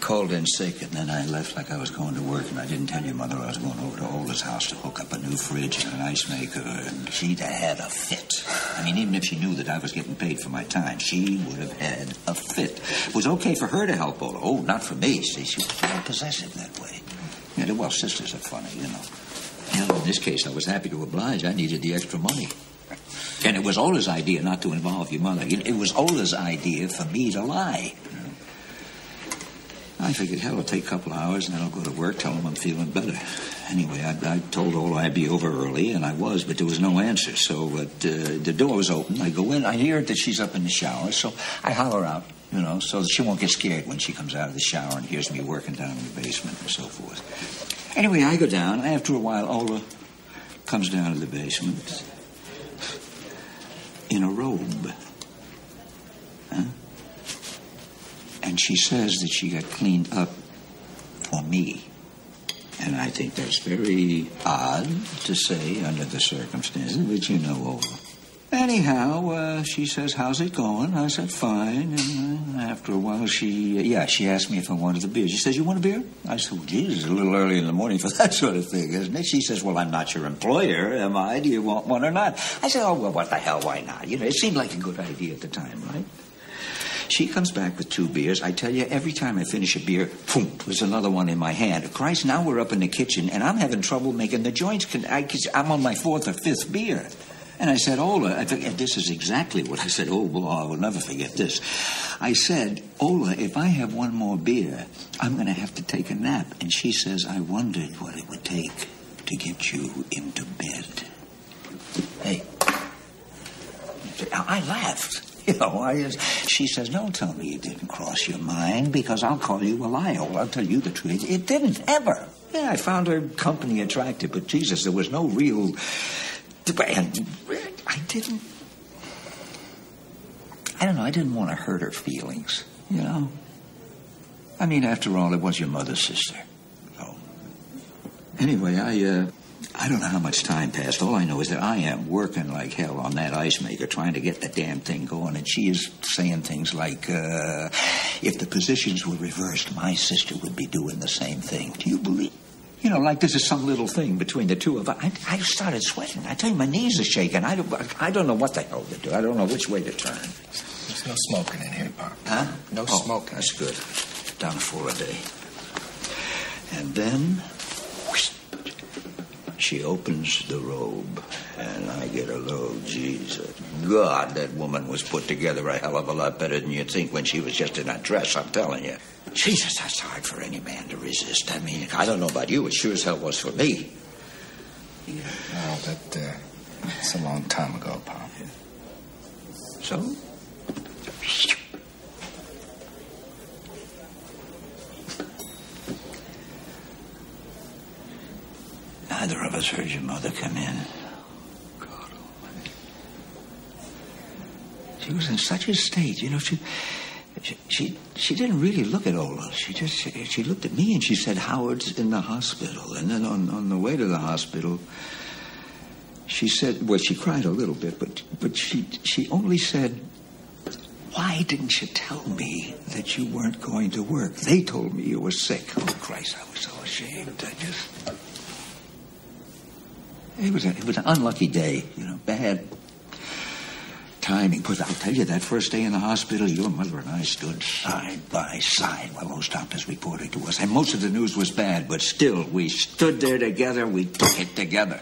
Called in sick, and then I left like I was going to work, and I didn't tell your mother I was going over to Ola's house to hook up a new fridge and an ice maker, and she'd have had a fit. I mean, even if she knew that I was getting paid for my time, she would have had a fit. It was okay for her to help Ola. Oh, not for me. See, she was of possessive that way. Yeah, well, sisters are funny, you know. Hell, in this case, I was happy to oblige. I needed the extra money. And it was Ola's idea not to involve your mother. It was Ola's idea for me to lie. I figured, hell, it'll take a couple hours and then I'll go to work, tell them I'm feeling better. Anyway, I, I told Ola I'd be over early, and I was, but there was no answer. So uh, the door was open. I go in. I hear that she's up in the shower, so I holler out, you know, so that she won't get scared when she comes out of the shower and hears me working down in the basement and so forth. Anyway, I go down, after a while, Ola comes down to the basement in a robe. Huh? And she says that she got cleaned up for me. And I think that's very odd to say under the circumstances, but you know, Ola. Anyhow, uh, she says, How's it going? I said, Fine. And uh, after a while, she, uh, yeah, she asked me if I wanted a beer. She says, You want a beer? I said, Well, geez, it's a little early in the morning for that sort of thing, isn't it? She says, Well, I'm not your employer, am I? Do you want one or not? I said, Oh, well, what the hell, why not? You know, it seemed like a good idea at the time, right? She comes back with two beers. I tell you, every time I finish a beer, boom, there's another one in my hand. Christ, now we're up in the kitchen, and I'm having trouble making the joints. Con- I, I'm on my fourth or fifth beer. And I said, Ola, I and this is exactly what I said. Oh, well, I will never forget this. I said, Ola, if I have one more beer, I'm going to have to take a nap. And she says, I wondered what it would take to get you into bed. Hey. I laughed. You know, I she says, don't tell me it didn't cross your mind because I'll call you a liar. I'll tell you the truth. It didn't, ever. Yeah, I found her company attractive, but Jesus, there was no real. And I didn't. I don't know, I didn't want to hurt her feelings, you know? I mean, after all, it was your mother's sister. So, anyway, I, uh, I don't know how much time passed. All I know is that I am working like hell on that ice maker, trying to get the damn thing going. And she is saying things like, uh, if the positions were reversed, my sister would be doing the same thing. Do you believe? You know, like this is some little thing between the two of us. I, I started sweating. I tell you, my knees are shaking. I don't, I don't know what the hell to do. I don't know which way to turn. There's no smoking in here, Pop. Huh? No oh, smoking. That's good. Down to four a day. And then whoosh, she opens the robe, and I get a load. Jesus, God, that woman was put together a hell of a lot better than you'd think when she was just in a dress. I'm telling you. Jesus, that's hard for any man to resist. I mean, I don't know about you. It sure as hell was for me. Oh, that, uh, it's a long time ago, Pop. So? Neither of us heard your mother come in. God almighty. She was in such a state, you know, she she she, didn't really look at Ola. She just she, she looked at me and she said, Howard's in the hospital. And then on, on the way to the hospital, she said, well, she cried a little bit, but but she she only said, why didn't you tell me that you weren't going to work? They told me you were sick. Oh, Christ, I was so ashamed. I just. It was, a, it was an unlucky day, you know, bad timing. But I'll tell you, that first day in the hospital, your mother and I stood side by side while those doctors reported to us. And most of the news was bad, but still, we stood there together. We took it together.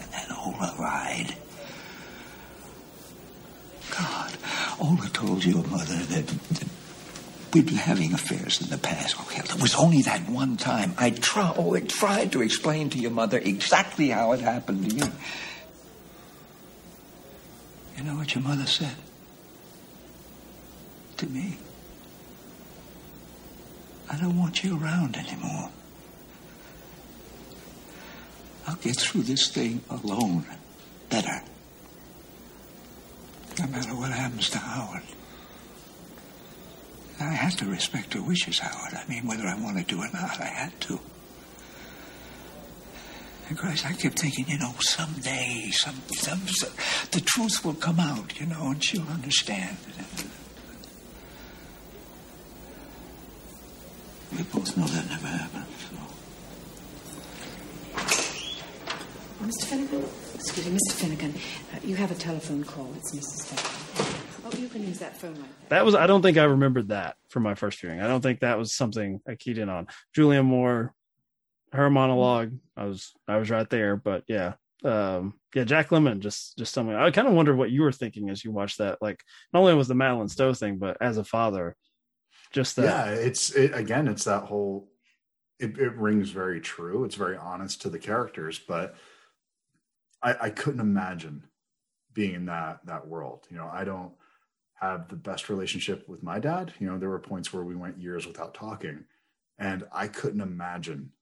And then Ola lied. God, Ola told your mother that, that we'd been having affairs in the past. Oh, hell, it was only that one time. I try, oh, I tried to explain to your mother exactly how it happened to you. You know what your mother said to me? I don't want you around anymore. I'll get through this thing alone better. No matter what happens to Howard. I had to respect her wishes, Howard. I mean, whether I wanted to or not, I had to. And Christ, I kept thinking, you know, someday, some, some, some, the truth will come out, you know, and she'll understand. We both know that never happened. So. Mr. Finnigan? Excuse me, Mr. Finnigan. Uh, you have a telephone call. It's Mrs. Finnigan. Oh, you can use that phone line. That was I don't think I remembered that from my first viewing. I don't think that was something I keyed in on. Julianne Moore, her monologue, I was I was right there, but yeah. Um yeah, Jack Lemmon just just something I kind of wondered what you were thinking as you watched that. Like not only was the Madeleine Stowe thing, but as a father, just that yeah, it's it, again, it's that whole it, it rings very true. It's very honest to the characters, but I, I couldn't imagine being in that that world. You know, I don't have the best relationship with my dad. You know, there were points where we went years without talking, and I couldn't imagine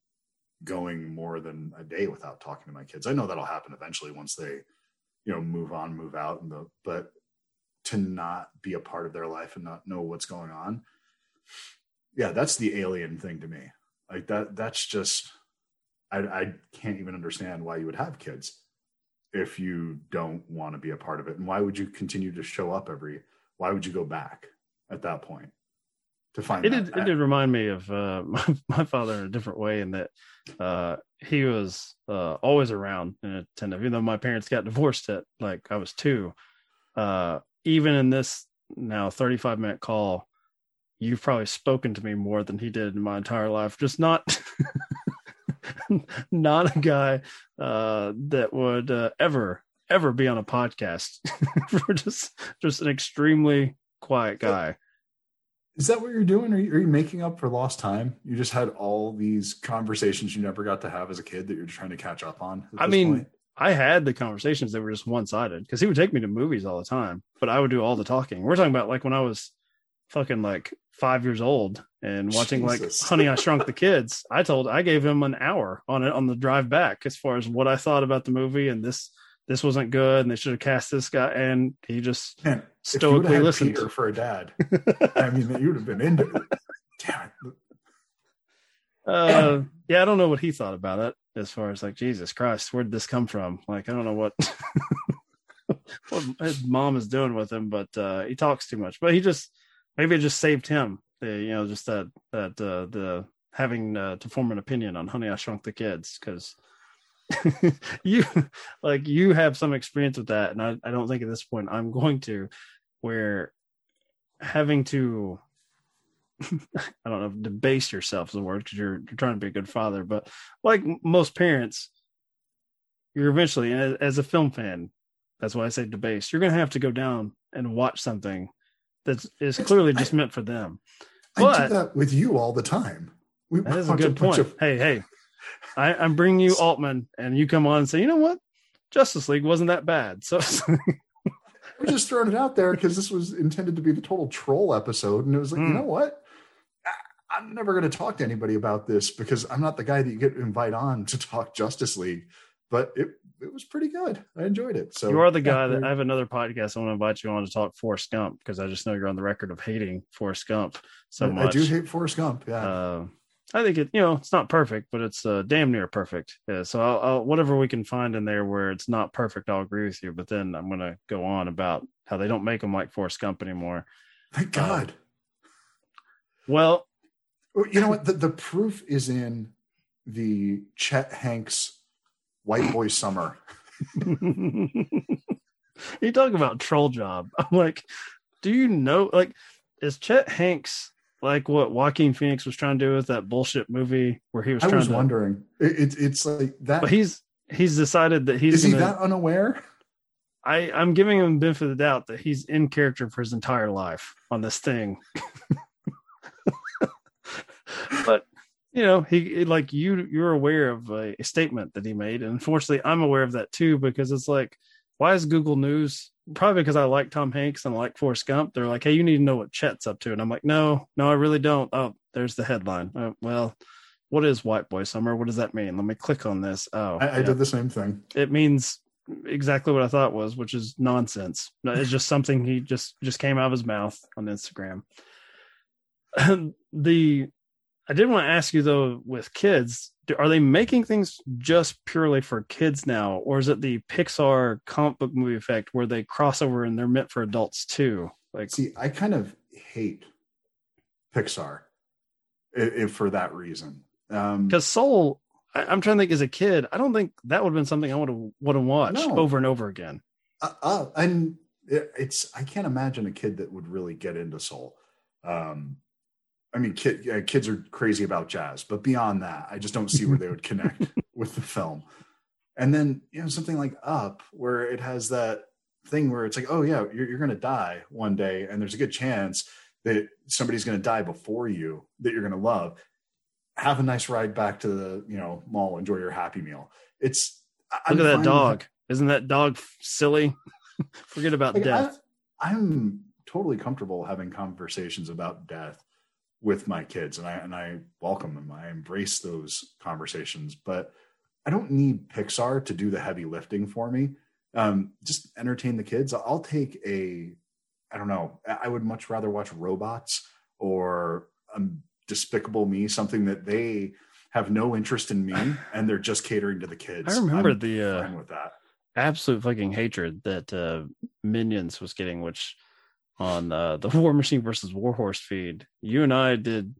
going more than a day without talking to my kids. I know that'll happen eventually once they, you know, move on, move out, and the but to not be a part of their life and not know what's going on, yeah, that's the alien thing to me. Like that. That's just I, I can't even understand why you would have kids if you don't want to be a part of it, and why would you continue to show up every why would you go back at that point to find it did, it did remind me of uh, my, my, father in a different way in that uh, he was uh, always around and attentive even though my parents got divorced at like i was two uh, even in this now 35 minute call you've probably spoken to me more than he did in my entire life just not not a guy uh, that would uh, ever ever be on a podcast. We're just just an extremely quiet guy. Is that what you're doing? Are you, are you, making up for lost time? You just had all these conversations you never got to have as a kid that you're trying to catch up on. I mean, point? I had the conversations that were just one sided because he would take me to movies all the time, but I would do all the talking. We're talking about like when I was fucking like five years old and watching Jesus. like Honey I Shrunk the Kids. I told I gave him an hour on it on the drive back as far as what I thought about the movie and this this wasn't good and they should have cast this guy and he just Man, stoically listened. Peter for a dad, I mean, you'd have been into it. Damn it. Uh, yeah, I don't know what he thought about it as far as like Jesus Christ, where'd this come from? Like, I don't know what what his mom is doing with him, but uh, he talks too much. But he just maybe it just saved him. The, you know, just that that uh, the having uh, to form an opinion on Honey I Shrunk the Kids because you like you have some experience with that, and I, I don't think at this point I'm going to where having to I don't know debase yourself is the word because you're you're trying to be a good father, but like most parents, you're eventually as, as a film fan, that's why I say debase. You're gonna have to go down and watch something that is clearly just meant for them. I But do that with you all the time. We that is a good point. of- Hey, hey, I, I'm bringing you Altman, and you come on and say, you know what, Justice League wasn't that bad. So We're just throwing it out there because this was intended to be the total troll episode, and it was like, you Hmm. know what? I- I'm never going to talk to anybody about this because I'm not the guy that you get to invite on to talk Justice League. But it it was pretty good. I enjoyed it. So you are the guy that I have another podcast. I want to invite you on to talk Forrest Gump because I just know you're on the record of hating Forrest Gump so I, much. I do hate Forrest Gump. Yeah. Uh, I think it, you know, it's not perfect, but it's uh, damn near perfect. Yeah, so I'll, I'll, whatever we can find in there where it's not perfect, I'll agree with you. But then I'm going to go on about how they don't make them like Forrest Gump anymore. Thank God. Well, Well, you know what? The, the proof is in the Chet Hanks White Boy Summer. you talk about troll job. I'm like, do you know? Like, is Chet Hanks like what Joaquin Phoenix was trying to do with that bullshit movie where he was I trying was to? wondering. It, it, it's like that. But he's he's decided that he's is he gonna, that unaware? I, I'm giving him benefit of the doubt that he's in character for his entire life on this thing. but you know, he like you you're aware of a, a statement that he made, and unfortunately, I'm aware of that too because it's like, why is Google News? Probably because I like Tom Hanks and I like Forrest Gump. They're like, hey, you need to know what Chet's up to, and I'm like, no, no, I really don't. Oh, there's the headline. Uh, well, what is White Boy Summer? What does that mean? Let me click on this. Oh, I, I yeah did the same thing. it means exactly what I thought it was, which is nonsense. It's just something he just just came out of his mouth on Instagram. the I did want to ask you though, with kids, are they making things just purely for kids now, or is it the Pixar comic book movie effect where they cross over and they're meant for adults too? Like, See, I kind of hate Pixar if for that reason. Um, because Soul, I, I'm trying to think as a kid, I don't think that would have been something I would have would have watched No. over and over again. uh, uh, and it, it's I can't imagine a kid that would really get into soul. Um, I mean, kid, kids are crazy about jazz, but beyond that, I just don't see where they would connect with the film. And then you know something like Up, where it has that thing where it's like, oh yeah, you're, you're going to die one day, and there's a good chance that somebody's going to die before you that you're going to love. Have a nice ride back to the you know mall. Enjoy your Happy Meal. It's I- Look I'm at that dog. Isn't that dog silly? Forget about Like, death. I, I'm totally comfortable having conversations about death with my kids, and I and I welcome them. I embrace those conversations, but I don't need Pixar to do the heavy lifting for me. Um, just entertain the kids. I'll take a, I don't know. I would much rather watch robots or um, Despicable Me, something that they have no interest in me, and they're just catering to the kids. I remember I'm the uh, with that. absolute fucking hatred that uh, Minions was getting, which on uh, the War Machine versus Warhorse feed, you and I did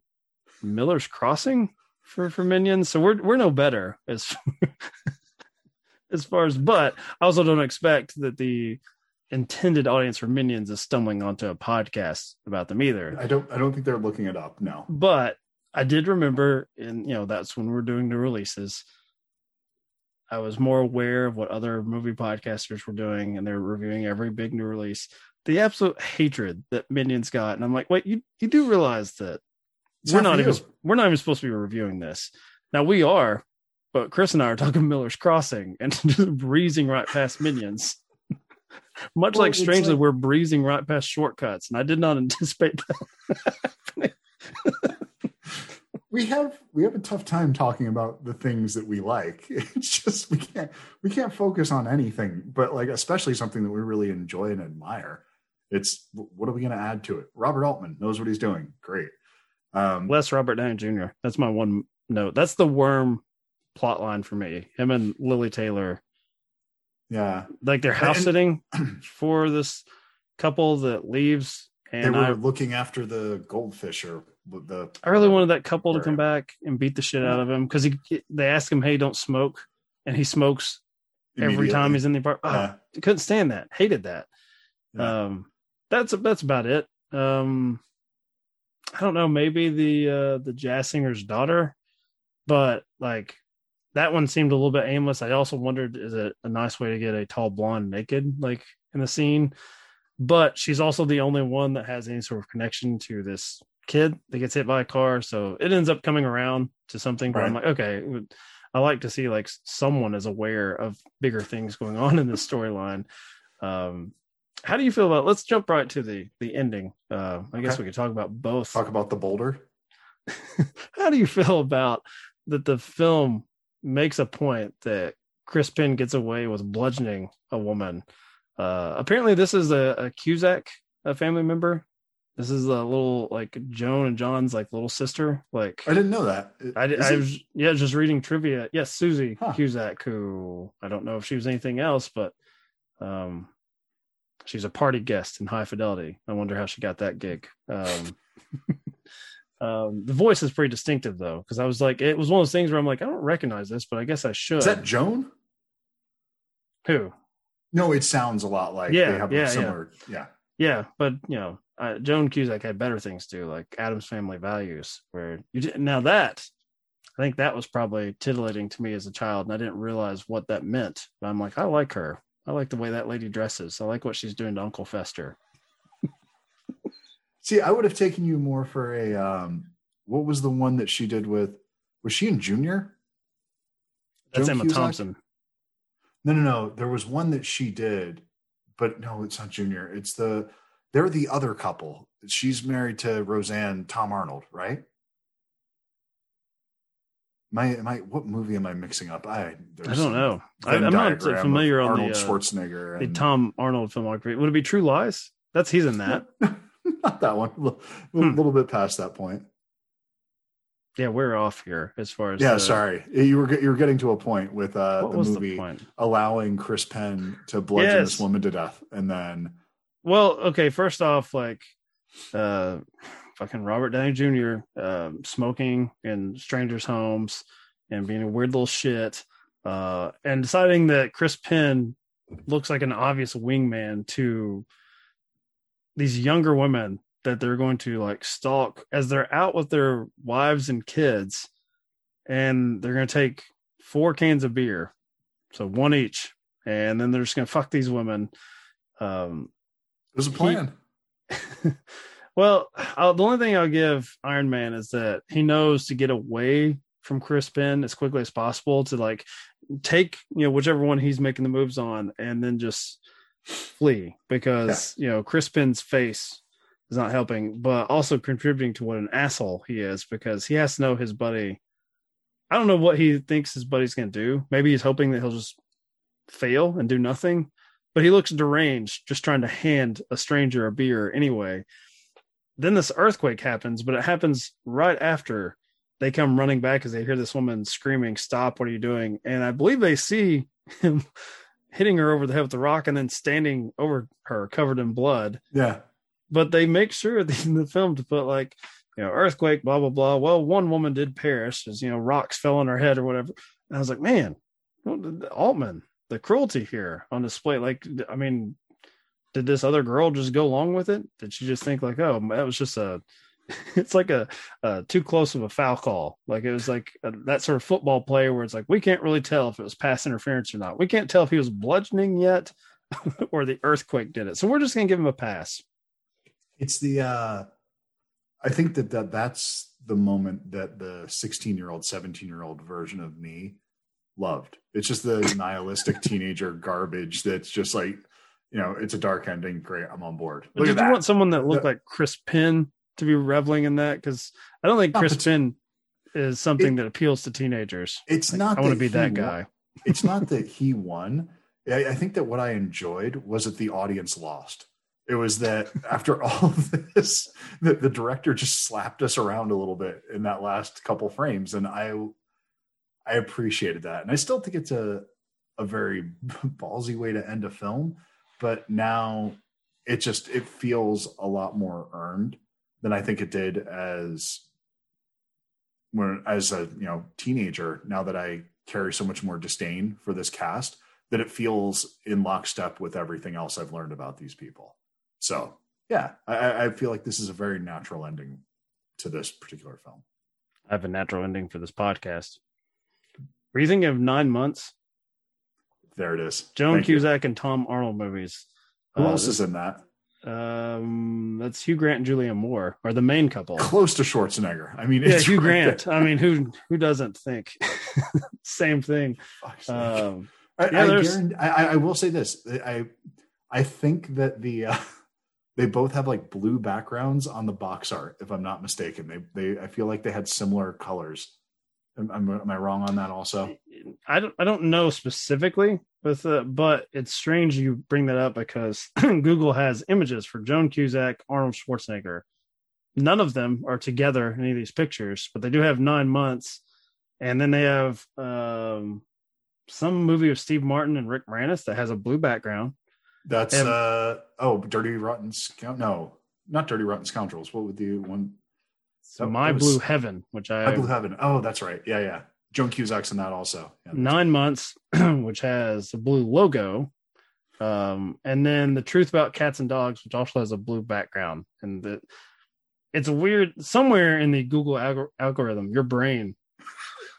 Miller's Crossing for for Minions, so we're we're no better as as far as. But I also don't expect that the intended audience for Minions is stumbling onto a podcast about them either. I don't. I don't think they're looking it up. No. but I did remember, and you know, that's when we're doing the releases. I was more aware of what other movie podcasters were doing, and they're reviewing every big new release. The absolute hatred that Minions got, and I'm like, wait, you you do realize that It's we're not not even we're not even supposed to be reviewing this. Now we are, but Chris and I are talking Miller's Crossing and just breezing right past Minions. Much Well, like strangely, like- we're breezing right past Short Cuts, and I did not anticipate that. we have we have a tough time talking about the things that we like. It's just we can't we can't focus on anything, but like especially something that we really enjoy and admire. It's what are we going to add to it? Robert Altman knows what he's doing. Great. Um, Less Robert Downey Jr. That's my one note. That's the worm plot line for me. Him and Lili Taylor, yeah, like they're house sitting for this couple that leaves, And they were I, looking after the goldfish or the. I really wanted that couple to come back and beat the shit out of him because he they ask him, "Hey, don't smoke," and he smokes every time he's in the apartment. Yeah. Couldn't stand that. Hated that. Yeah. Um, that's that's about it. Um, I don't know. Maybe the uh, the jazz singer's daughter, but like that one seemed a little bit aimless. I also wondered, is it a nice way to get a tall blonde naked like in the scene? But she's also the only one that has any sort of connection to this kid that gets hit by a car. So it ends up coming around to something where I'm like, okay, I like to see like someone is aware of bigger things going on in this storyline. Um, how do you feel about? Let's jump right to the the ending. Uh, I guess we could talk about both. Talk about the boulder. How do you feel about that? The film makes a point that Chris Penn gets away with bludgeoning a woman. Uh, apparently, this is a, a Cusack, a family member. This is a little like Joan and John's like little sister. Like I didn't know that. I, did- I it- was yeah just reading trivia. Yes, Susie Huh. Cusack, who I don't know if she was anything else, but um, she's a party guest in High Fidelity. I wonder how she got that gig. Um, um, the voice is pretty distinctive though, because I was like, it was one of those things where I'm like, I don't recognize this, but I guess I should. Is that Joan? who? No, it sounds a lot like Yeah, they have yeah, a yeah. similar. Yeah. Yeah, but you know, uh, Joan Cusack had better things to do, like Addams Family Values, where you did now that I think that was probably titillating to me as a child, and I didn't realize what that meant. But I'm like, I like her. I like the way that lady dresses. I like what she's doing to Uncle Fester. See, I would have taken you more for a um what was the one that she did with was she in junior? That's Joan Emma Cusack? Thompson. No, no, no. There was one that she did, but no, it's not junior. It's the they're the other couple. She's married to Roseanne Tom Arnold, right? Am am I what movie am I mixing up? I I don't know. I, I'm not familiar on Arnold the, uh, Schwarzenegger the Tom Arnold filmography. Would it be True Lies? That's he's in that. not that one. A little, Hmm. little bit past that point. yeah, we're off here as far as Yeah, the- sorry. You were you were getting to a point with uh, the the movie point? allowing Chris Penn to bludgeon Yes. this woman to death, and then Well, okay, first off, like uh fucking Robert Downey Jr. Um, smoking in strangers' homes and being a weird little shit. Uh and deciding that Chris Penn looks like an obvious wingman to these younger women that they're going to like stalk as they're out with their wives and kids and they're going to take four cans of beer so one each and then they're just going to fuck these women um there's a plan. well, i the only thing I'll give Iron Man is that he knows to get away from Chris Penn as quickly as possible to like take you know whichever one he's making the moves on and then just flee because you know Chris Penn's face is not helping, but also contributing to what an asshole he is because he has to know his buddy. I don't know what he thinks his buddy's going to do. Maybe he's hoping that he'll just fail and do nothing, but he looks deranged just trying to hand a stranger a beer anyway. Then this earthquake happens, but it happens right after they come running back as they hear this woman screaming, Stop, what are you doing? And I believe they see him hitting her over the head with the rock and then standing over her covered in blood. Yeah. But they make sure in the film to put like, you know, earthquake, blah, blah, blah. Well, one woman did perish as, you know, rocks fell on her head or whatever. And I was like, man, Altman, the cruelty here on display. Like, I mean, did this other girl just go along with it? Did she just think like, oh, that was just a, it's like a, a too close of a foul call. Like it was like a, that sort of football play where it's like we can't really tell if it was pass interference or not. We can't tell if he was bludgeoning yet or the earthquake did it. So we're just gonna give him a pass. It's the uh I think that, that that's the moment that the 16 year old, 17 year old version of me loved. It's just the nihilistic teenager garbage that's just like, you know, it's a dark ending. Great, I'm on board. But did you want someone that looked like Chris Penn to be reveling in that? Because I don't think Chris Penn is something that appeals to teenagers. It's Like, not. I want to be that won- guy. it's not that he won. I, I think that what I enjoyed was that the audience lost. It was that after all of this, that the director just slapped us around a little bit in that last couple frames, and I, I appreciated that, and I still think it's a, a very ballsy way to end a film, but now it just it feels a lot more earned than I think it did as when as a you know teenager now that i carry so much more disdain for this cast that it feels in lockstep with everything else i've learned about these people so yeah i- i, feel like this is a very natural ending to this particular film I have a natural ending for this podcast. Thinking of nine months? There it is Joan Thank you. And Tom Arnold movies. who Uh, else is in that Um, that's Hugh Grant and Julianne Moore, are the main couple. close to schwarzenegger i mean yeah, it's Hugh Grant. there. I mean, who who doesn't think same thing? Um, I, yeah, I, I, I- I will say this. I I think that the uh, they both have like blue backgrounds on the box art, if I'm not mistaken. They they I feel like they had similar colors. Am, am, I wrong on that? Also, I don't I don't know specifically with uh, but it's strange you bring that up because Google has images for Joan Cusack, Arnold Schwarzenegger. None of them are together in any of these pictures, but they do have nine months, and then they have um, some movie of Steve Martin and Rick Moranis that has a blue background. that's And- uh oh, Dirty Rotten Scout. No, not Dirty Rotten Scoundrels. What would the one? So My was- Blue Heaven, which I My Blue Heaven. Oh, that's right. Yeah, yeah. Joan Cusack's in that also. Yeah. nine months, which has a blue logo. Um, and then the truth about cats and dogs, which also has a blue background. And the, it's a weird somewhere in the Google algor- algorithm, your brain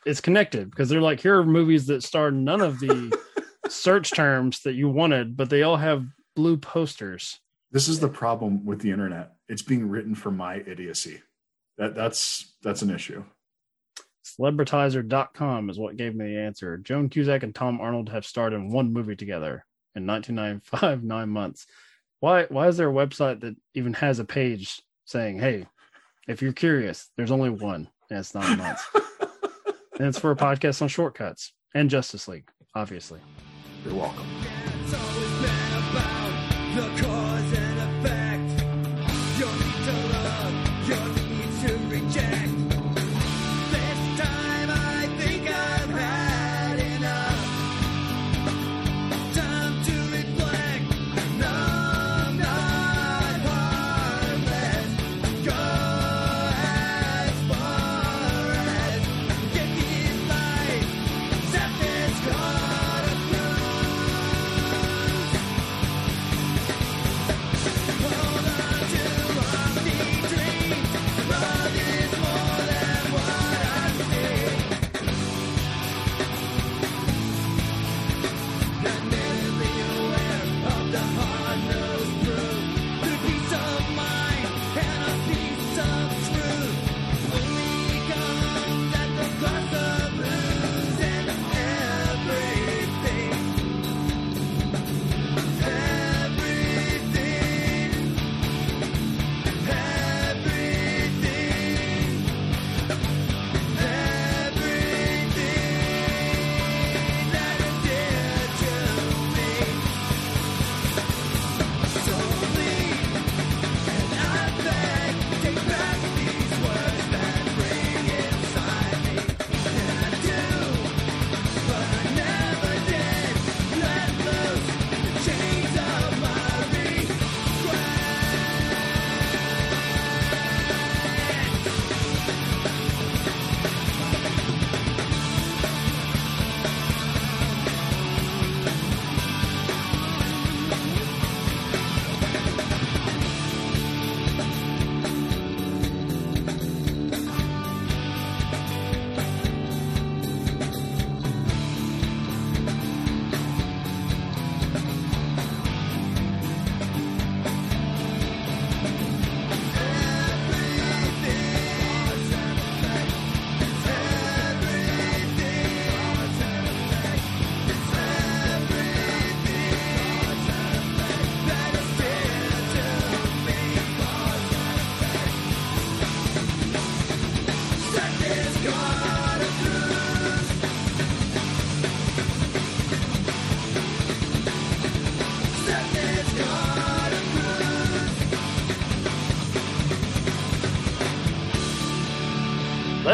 is connected because they're like, here are movies that star none of the search terms that you wanted, but they all have blue posters. This is the problem with the internet. It's being written for my idiocy. That that's that's an issue. Celebritizer.com is what gave me the answer. Joan Cusack and Tom Arnold have starred in one movie together in 1995, nine months. Why? Why is there a website that even has a page saying, "Hey, if you're curious, there's only one, and it's nine months." and it's for a podcast on Short Cuts and Justice League, obviously. You're welcome.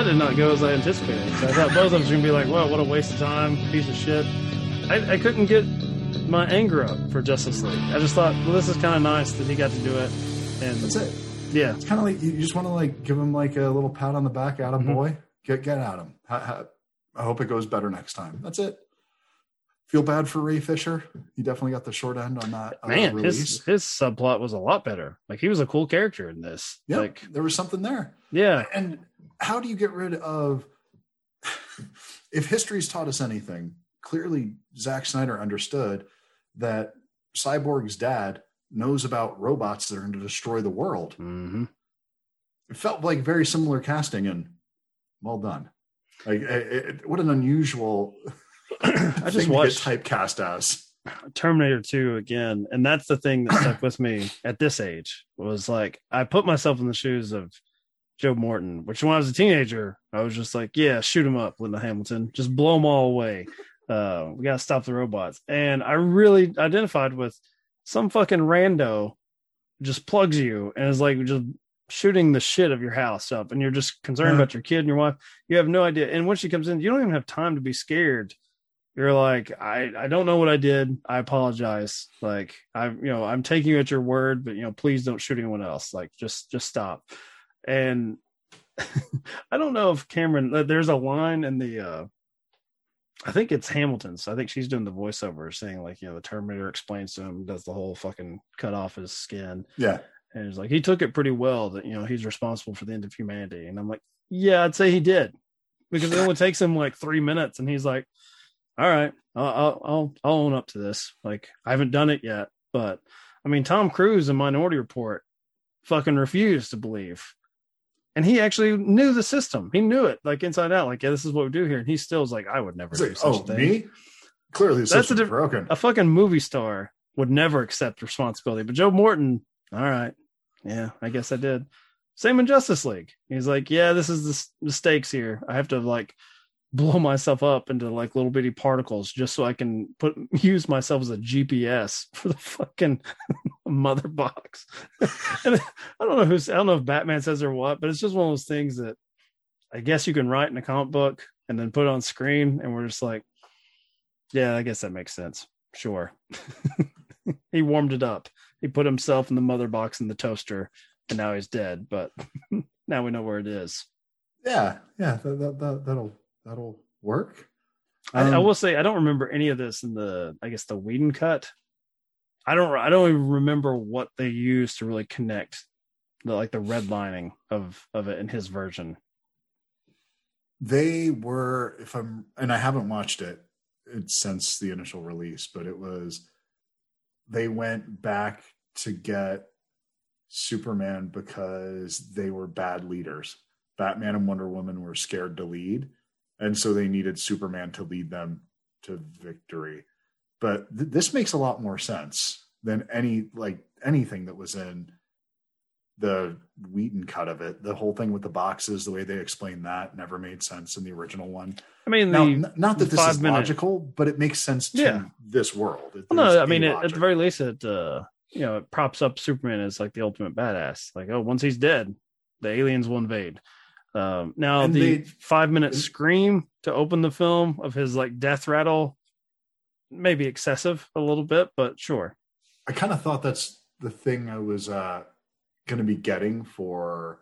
That did not go as I anticipated. So I thought both of them were gonna be like, "Well, what a waste of time, piece of shit." I, I couldn't get my anger up for Justice League. I just thought, well, this is kind of nice that he got to do it, and That's it. Yeah, It's kind of like you just want to like give him like a little pat on the back, Adam Mm-hmm. boy. Get get at him. Ha- I hope it goes better next time. That's it. Feel bad for Ray Fisher. He definitely got the short end on that uh, man, release. his his subplot was a lot better. Like he was a cool character in this. yeah, Like, there was something there. yeah, And how do you get rid of? if history's taught us anything, clearly Zack Snyder understood that Cyborg's dad knows about robots that are going to destroy the world. hmm It felt like very similar casting, and well done. Like, it, it- what an unusual. I just watched typecast as. Terminator 2 again, and that's the thing that stuck with me at this age was like I put myself in the shoes of Joe Morton, which when I was a teenager, I was just like, yeah, shoot him up, Linda Hamilton, just blow them all away. Uh, we gotta stop the robots, and I really identified with some fucking rando just plugs you and is like just shooting the shit of your house up, and you're just concerned about your kid and your wife. You have no idea, and when she comes in, you don't even have time to be scared. You're like i i don't know what i did. I apologize. Like I'm, you know i'm taking you at your word but you know please don't shoot anyone else. Like just just stop and i don't know if cameron uh, there's a line in the uh i think it's hamilton's i think she's doing the voiceover saying like you know the terminator explains to him does the whole fucking cut off his skin. Yeah. and he's like he took it pretty well that you know he's responsible for the end of humanity. And i'm like yeah i'd say he did. Because it only takes him like three minutes and he's like all right I'll, I'll i'll i'll own up to this. Like i haven't done it yet but i mean tom cruise in minority report fucking refused to believe and he actually knew the system he knew it like inside out like yeah this is what we do here and he still was like i would never It's do like, such oh, a thing me? Clearly, That's a different. broken. a fucking movie star would never accept responsibility. But Joe Morton, all right, yeah, I guess I did. Same in Justice League. He's like, yeah, this is the, the stakes here. I have to like blow myself up into like little bitty particles just so I can put use myself as a GPS for the fucking mother box. and I don't know who's I don't know if Batman says or what, but it's just one of those things that I guess you can write in a comic book and then put on screen, and we're just like, yeah, I guess that makes sense. Sure. he warmed it up. He put himself in the mother box in the toaster, and now he's dead. But now we know where it is. Yeah, yeah, that, that, that, that'll that'll work. I, I Um, will say I don't remember any of this in the I guess the Whedon cut. I don't I don't even remember what they used to really connect the like the redlining of of it in his version. they were if i'm and i haven't watched it since the initial release but it was they went back to get superman because they were bad leaders batman and wonder woman were scared to lead and so they needed superman to lead them to victory but th- this makes a lot more sense than any like anything that was in the Whedon cut of it. The whole thing with the boxes, the way they explained that, never made sense in the original one. I mean, Now, the not that this is minute- logical, but it makes sense to Yeah. this world. It- Well, no, I mean, it, at the very least, it uh, you know, it props up Superman as like the ultimate badass. Like, oh, once he's dead, the aliens will invade. Um, now And the they- five minute scream to open the film of his like death rattle, maybe excessive a little bit, but sure. I kind of thought that's the thing I was uh, going to be getting for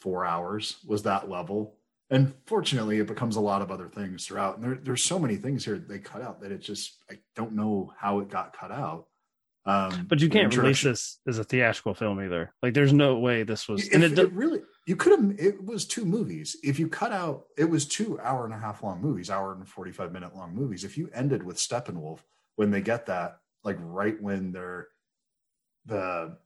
four hours was that level. And fortunately, it becomes a lot of other things throughout. And there, there's so many things here they cut out that it just I don't know how it got cut out. Um, But you can't release this as a theatrical film either. Like, there's no way this was. If and it, it, really you could have it was two movies if you cut out it was two hour and a half long movies hour and 45 minute long movies if you ended with steppenwolf when they get that like right when they're the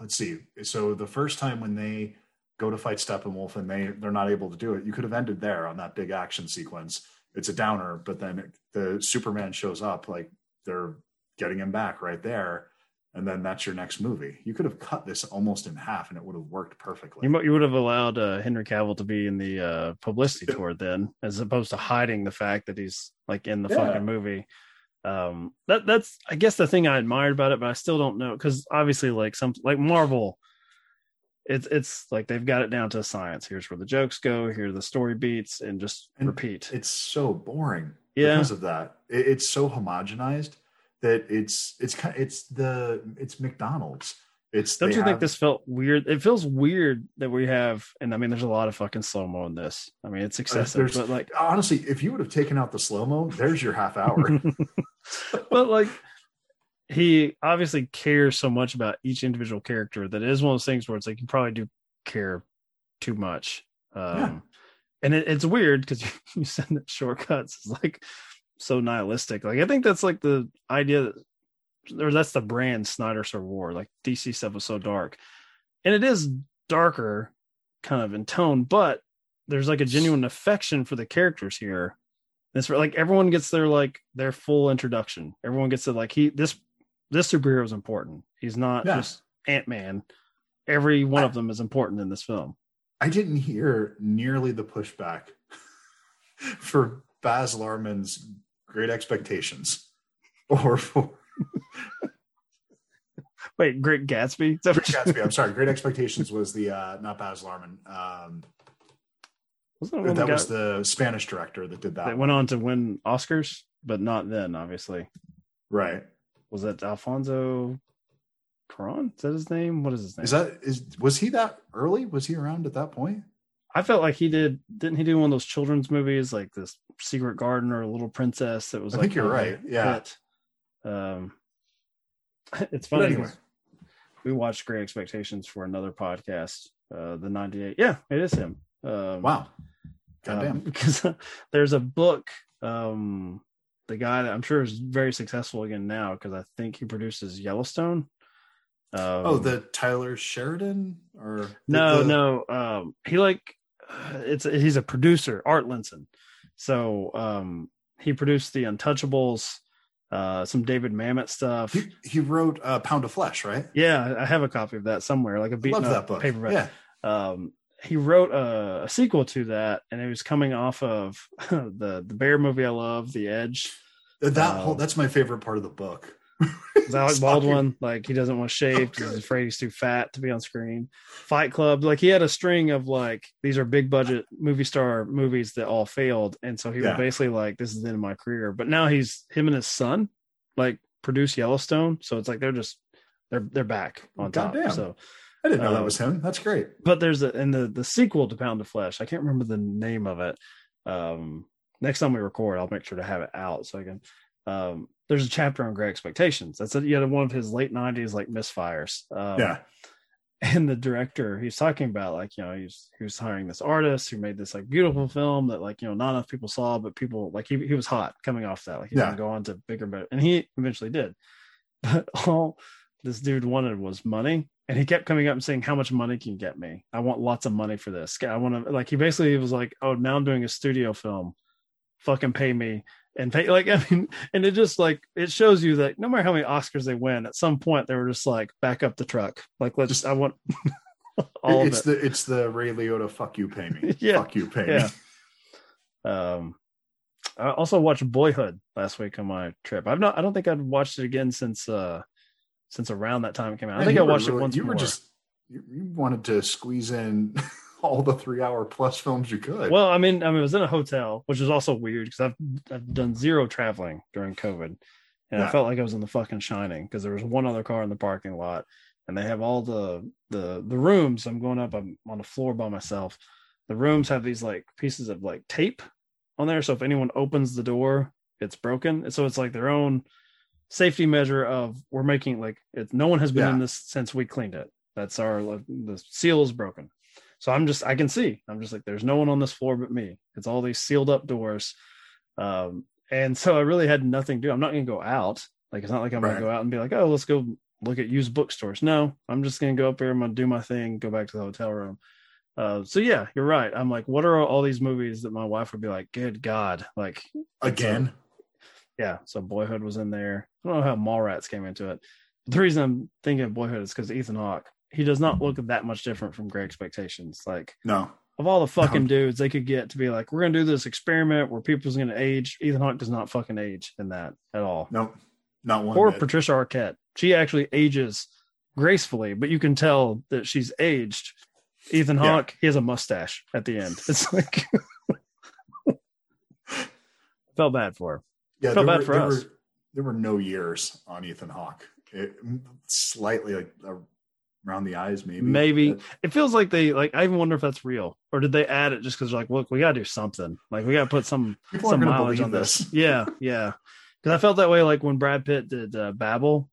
let's see so the first time when they go to fight steppenwolf and they they're not able to do it you could have ended there on that big action sequence it's a downer but then it, the superman shows up like they're getting him back right there and then that's your next movie. You could have cut this almost in half, and it would have worked perfectly. you, you would have allowed uh, Henry Cavill to be in the uh, publicity tour then, as opposed to hiding the fact that he's like in the Yeah. fucking movie. Um, that that's I guess the thing I admired about it, but I still don't know because obviously like some like Marvel, it's it's like they've got it down to science. Here's where the jokes go. Here are the story beats, and just And repeat. It's so boring Yeah. because of that. It, it's so homogenized that it's it's it's the it's McDonald's. It's Don't you think this felt weird? It feels weird that we have, and I mean, there's a lot of fucking slow mo in this. I mean, it's uh, excessive, but like, honestly, if you would have taken out the slow mo, there's your half hour. but like, he obviously cares so much about each individual character that it is one of those things where it's like you probably do care too much. Um, Yeah. And it, it's weird because you, you that Short Cuts is like so nihilistic. Like, I think that's like the idea that, or that's the brand Snyder Civil War. Like, DC stuff was so dark. And it is darker kind of in tone, but there's like a genuine affection for the characters here. It's like everyone gets their like their full introduction. Everyone gets to like he this this superhero is important. He's not Yeah. just Ant Man. Every one of them is important in this film. I didn't hear nearly the pushback for Baz Luhrmann's Great Expectations, or for Wait, Great Gatsby? Great Gatsby. I'm sorry, Great Expectations was the uh, not Baz Luhrmann. Um, Wasn't that that was the Spanish director that did that. that went on to win Oscars, but not then, obviously. Right? Was that Alfonso Cuarón? Is that his name? What is his name? Is that is was he that early? Was he around at that point? I felt like he did. Didn't he do one of those children's movies like this Secret Garden or Little Princess? That was. I like think you're right, yeah. hit. Um, it's funny. anyway. we watched Great Expectations for another podcast. Uh, the '98. Yeah, it is him. Um, Wow. Goddamn. because there's a book. Um, the guy that I'm sure is very successful again now because I think he produces Yellowstone. Um, oh, the Taylor Sheridan or no, the- no. Um, he like it's he's a producer, Art Linson. So um, he produced the Untouchables, uh, some David Mamet stuff. He, he wrote uh, Pound of Flesh, right? yeah, I have a copy of that somewhere, like a beaten Love up that book. paperback. Yeah. Um, he wrote a, a sequel to that, and it was coming off of the the bear movie I love, The Edge. That Um, whole that's my favorite part of the book. Alec Baldwin, like he doesn't want to shave because he's afraid he's too fat to be on screen. Fight Club, like he had a string of like these are big budget movie star movies that all failed, and so he Yeah. was basically like, "This is the end of my career." But now he's him and his son like produce Yellowstone, so it's like they're just they're they're back on top. Goddamn. So, I didn't know uh, that was him. That's great. but there's a and the the sequel to Pound of Flesh. I can't remember the name of it. Um, next time we record, I'll make sure to have it out so I can. Um, there's a chapter on Great Expectations. That's a, yet one of his late '90s like misfires. Um, yeah. and the director he's talking about like you know he's he was hiring this artist who made this like beautiful film that like you know not enough people saw but people like he, he was hot coming off that like he's Yeah. gonna go on to bigger better and he eventually did but all this dude wanted was money and he kept coming up and saying how much money can you get me i want lots of money for this i want to like he basically was like oh now i'm doing a studio film fucking pay me and pay like i mean and it just like it shows you that no matter how many oscars they win at some point they were just like back up the truck like let's just i want all of it's it the it's the Ray Liotta fuck you pay me. Yeah. Fuck you pay yeah me. um i also watched boyhood last week on my trip i've not i don't think i'd watched it again since uh since around that time it came out i Man, think i watched it once You more were just you, you wanted to squeeze in all the three hour plus films you could. Well, I mean, I mean, I was in a hotel, which is also weird because I've I've done zero traveling during COVID, and I felt like I was in the fucking Shining because there was one other car in the parking lot, and they have all the the the rooms. I'm going up. I'm on the floor by myself. The rooms have these like pieces of like tape on there, so if anyone opens the door, it's broken. So it's like their own safety measure of we're making like it, no one has been in this since we cleaned it. That's our like, the seal is broken. So I'm just I can see. I'm just like there's no one on this floor but me. It's all these sealed up doors. Um and so I really had nothing to do. I'm not gonna go out. Like it's not like I'm Right. gonna go out and be like, oh, let's go look at used bookstores. No, I'm just gonna go up here, I'm gonna do my thing, go back to the hotel room. Uh, so yeah, you're right. I'm like, what are all these movies that my wife would be like, good God, like Again? yeah. So Boyhood was in there. I don't know how Mallrats came into it. The reason I'm thinking of Boyhood is because Ethan Hawke. He does not look that much different from Great Expectations. Like No. of all the fucking dudes they could get to be like, we're gonna do this experiment where people's gonna age. Ethan Hawke does not fucking age in that at all. Nope. Not one Or bit. Patricia Arquette. She actually ages gracefully, but you can tell that she's aged. Ethan Yeah. Hawke, he has a mustache at the end. It's like felt bad for her. Yeah, felt bad were, for there us. Were, there were no years on Ethan Hawke. It, slightly like uh, around the eyes, maybe. Maybe But it feels like they like. I even wonder if that's real, or did they add it just because they're like, look, we got to do something. Like we got to put some People some mileage on this. this. Yeah, yeah. Because I felt that way like when Brad Pitt did uh, Babel.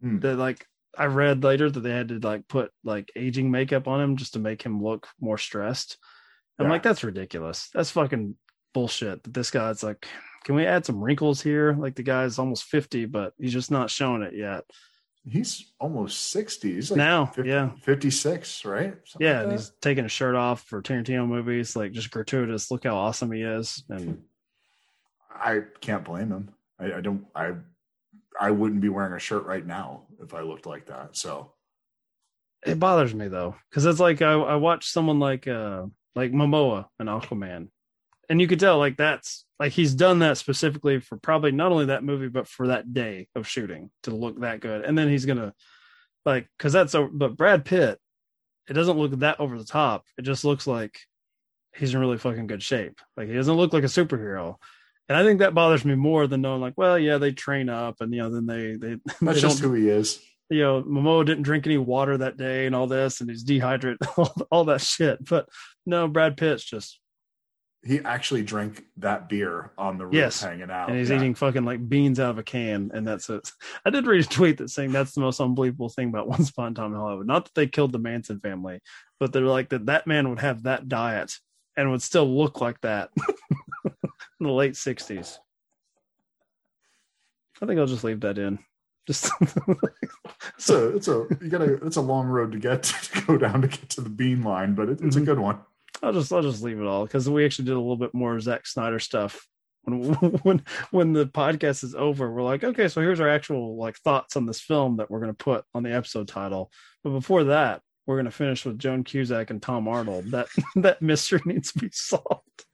Hmm. That like I read later that they had to like put like aging makeup on him just to make him look more stressed. I'm Yeah. like, that's ridiculous. That's fucking bullshit. That this guy's like, can we add some wrinkles here? Like the guy's almost 50, but he's just not showing it yet. He's almost sixty. He's like Now, 50 yeah. fifty six, right? Something Yeah, like and he's taking his shirt off for Tarantino movies, like just gratuitous. Look how awesome he is, and I can't blame him. I, I don't. I I wouldn't be wearing a shirt right now if I looked like that. So it bothers me though because it's like I, I watched someone like uh like Momoa and Aquaman, and you could tell like that's like he's done that specifically for probably not only that movie but for that day of shooting to look that good, and then he's gonna like because that's a but Brad Pitt, it doesn't look that over the top. It just looks like he's in really fucking good shape. Like he doesn't look like a superhero. And I think that bothers me more than knowing, like, well, yeah, they train up, and you know, then they they, that's they just who he is. you know, Momoa didn't drink any water that day and all this, and he's dehydrated, all, all that shit. But no, Brad Pitt's just He actually drank that beer on the roof yes, hanging out, and he's Yeah. eating fucking like beans out of a can, and that's it. I did read a tweet that saying that's the most unbelievable thing about Once Upon a Time in Hollywood. Not that they killed the Manson family, but they're like that that man would have that diet and would still look like that in the late '60s. I think I'll just leave that in. Just It's a it's a you gotta it's a long road to get to go down to get to the bean line, but it, it's Mhm. a good one. I'll just I'll just leave it all because we actually did a little bit more Zack Snyder stuff when when when the podcast is over. We're like, okay, so here's our actual like thoughts on this film that we're gonna put on the episode title. But before that, we're gonna finish with Joan Cusack and Tom Arnold. That that mystery needs to be solved.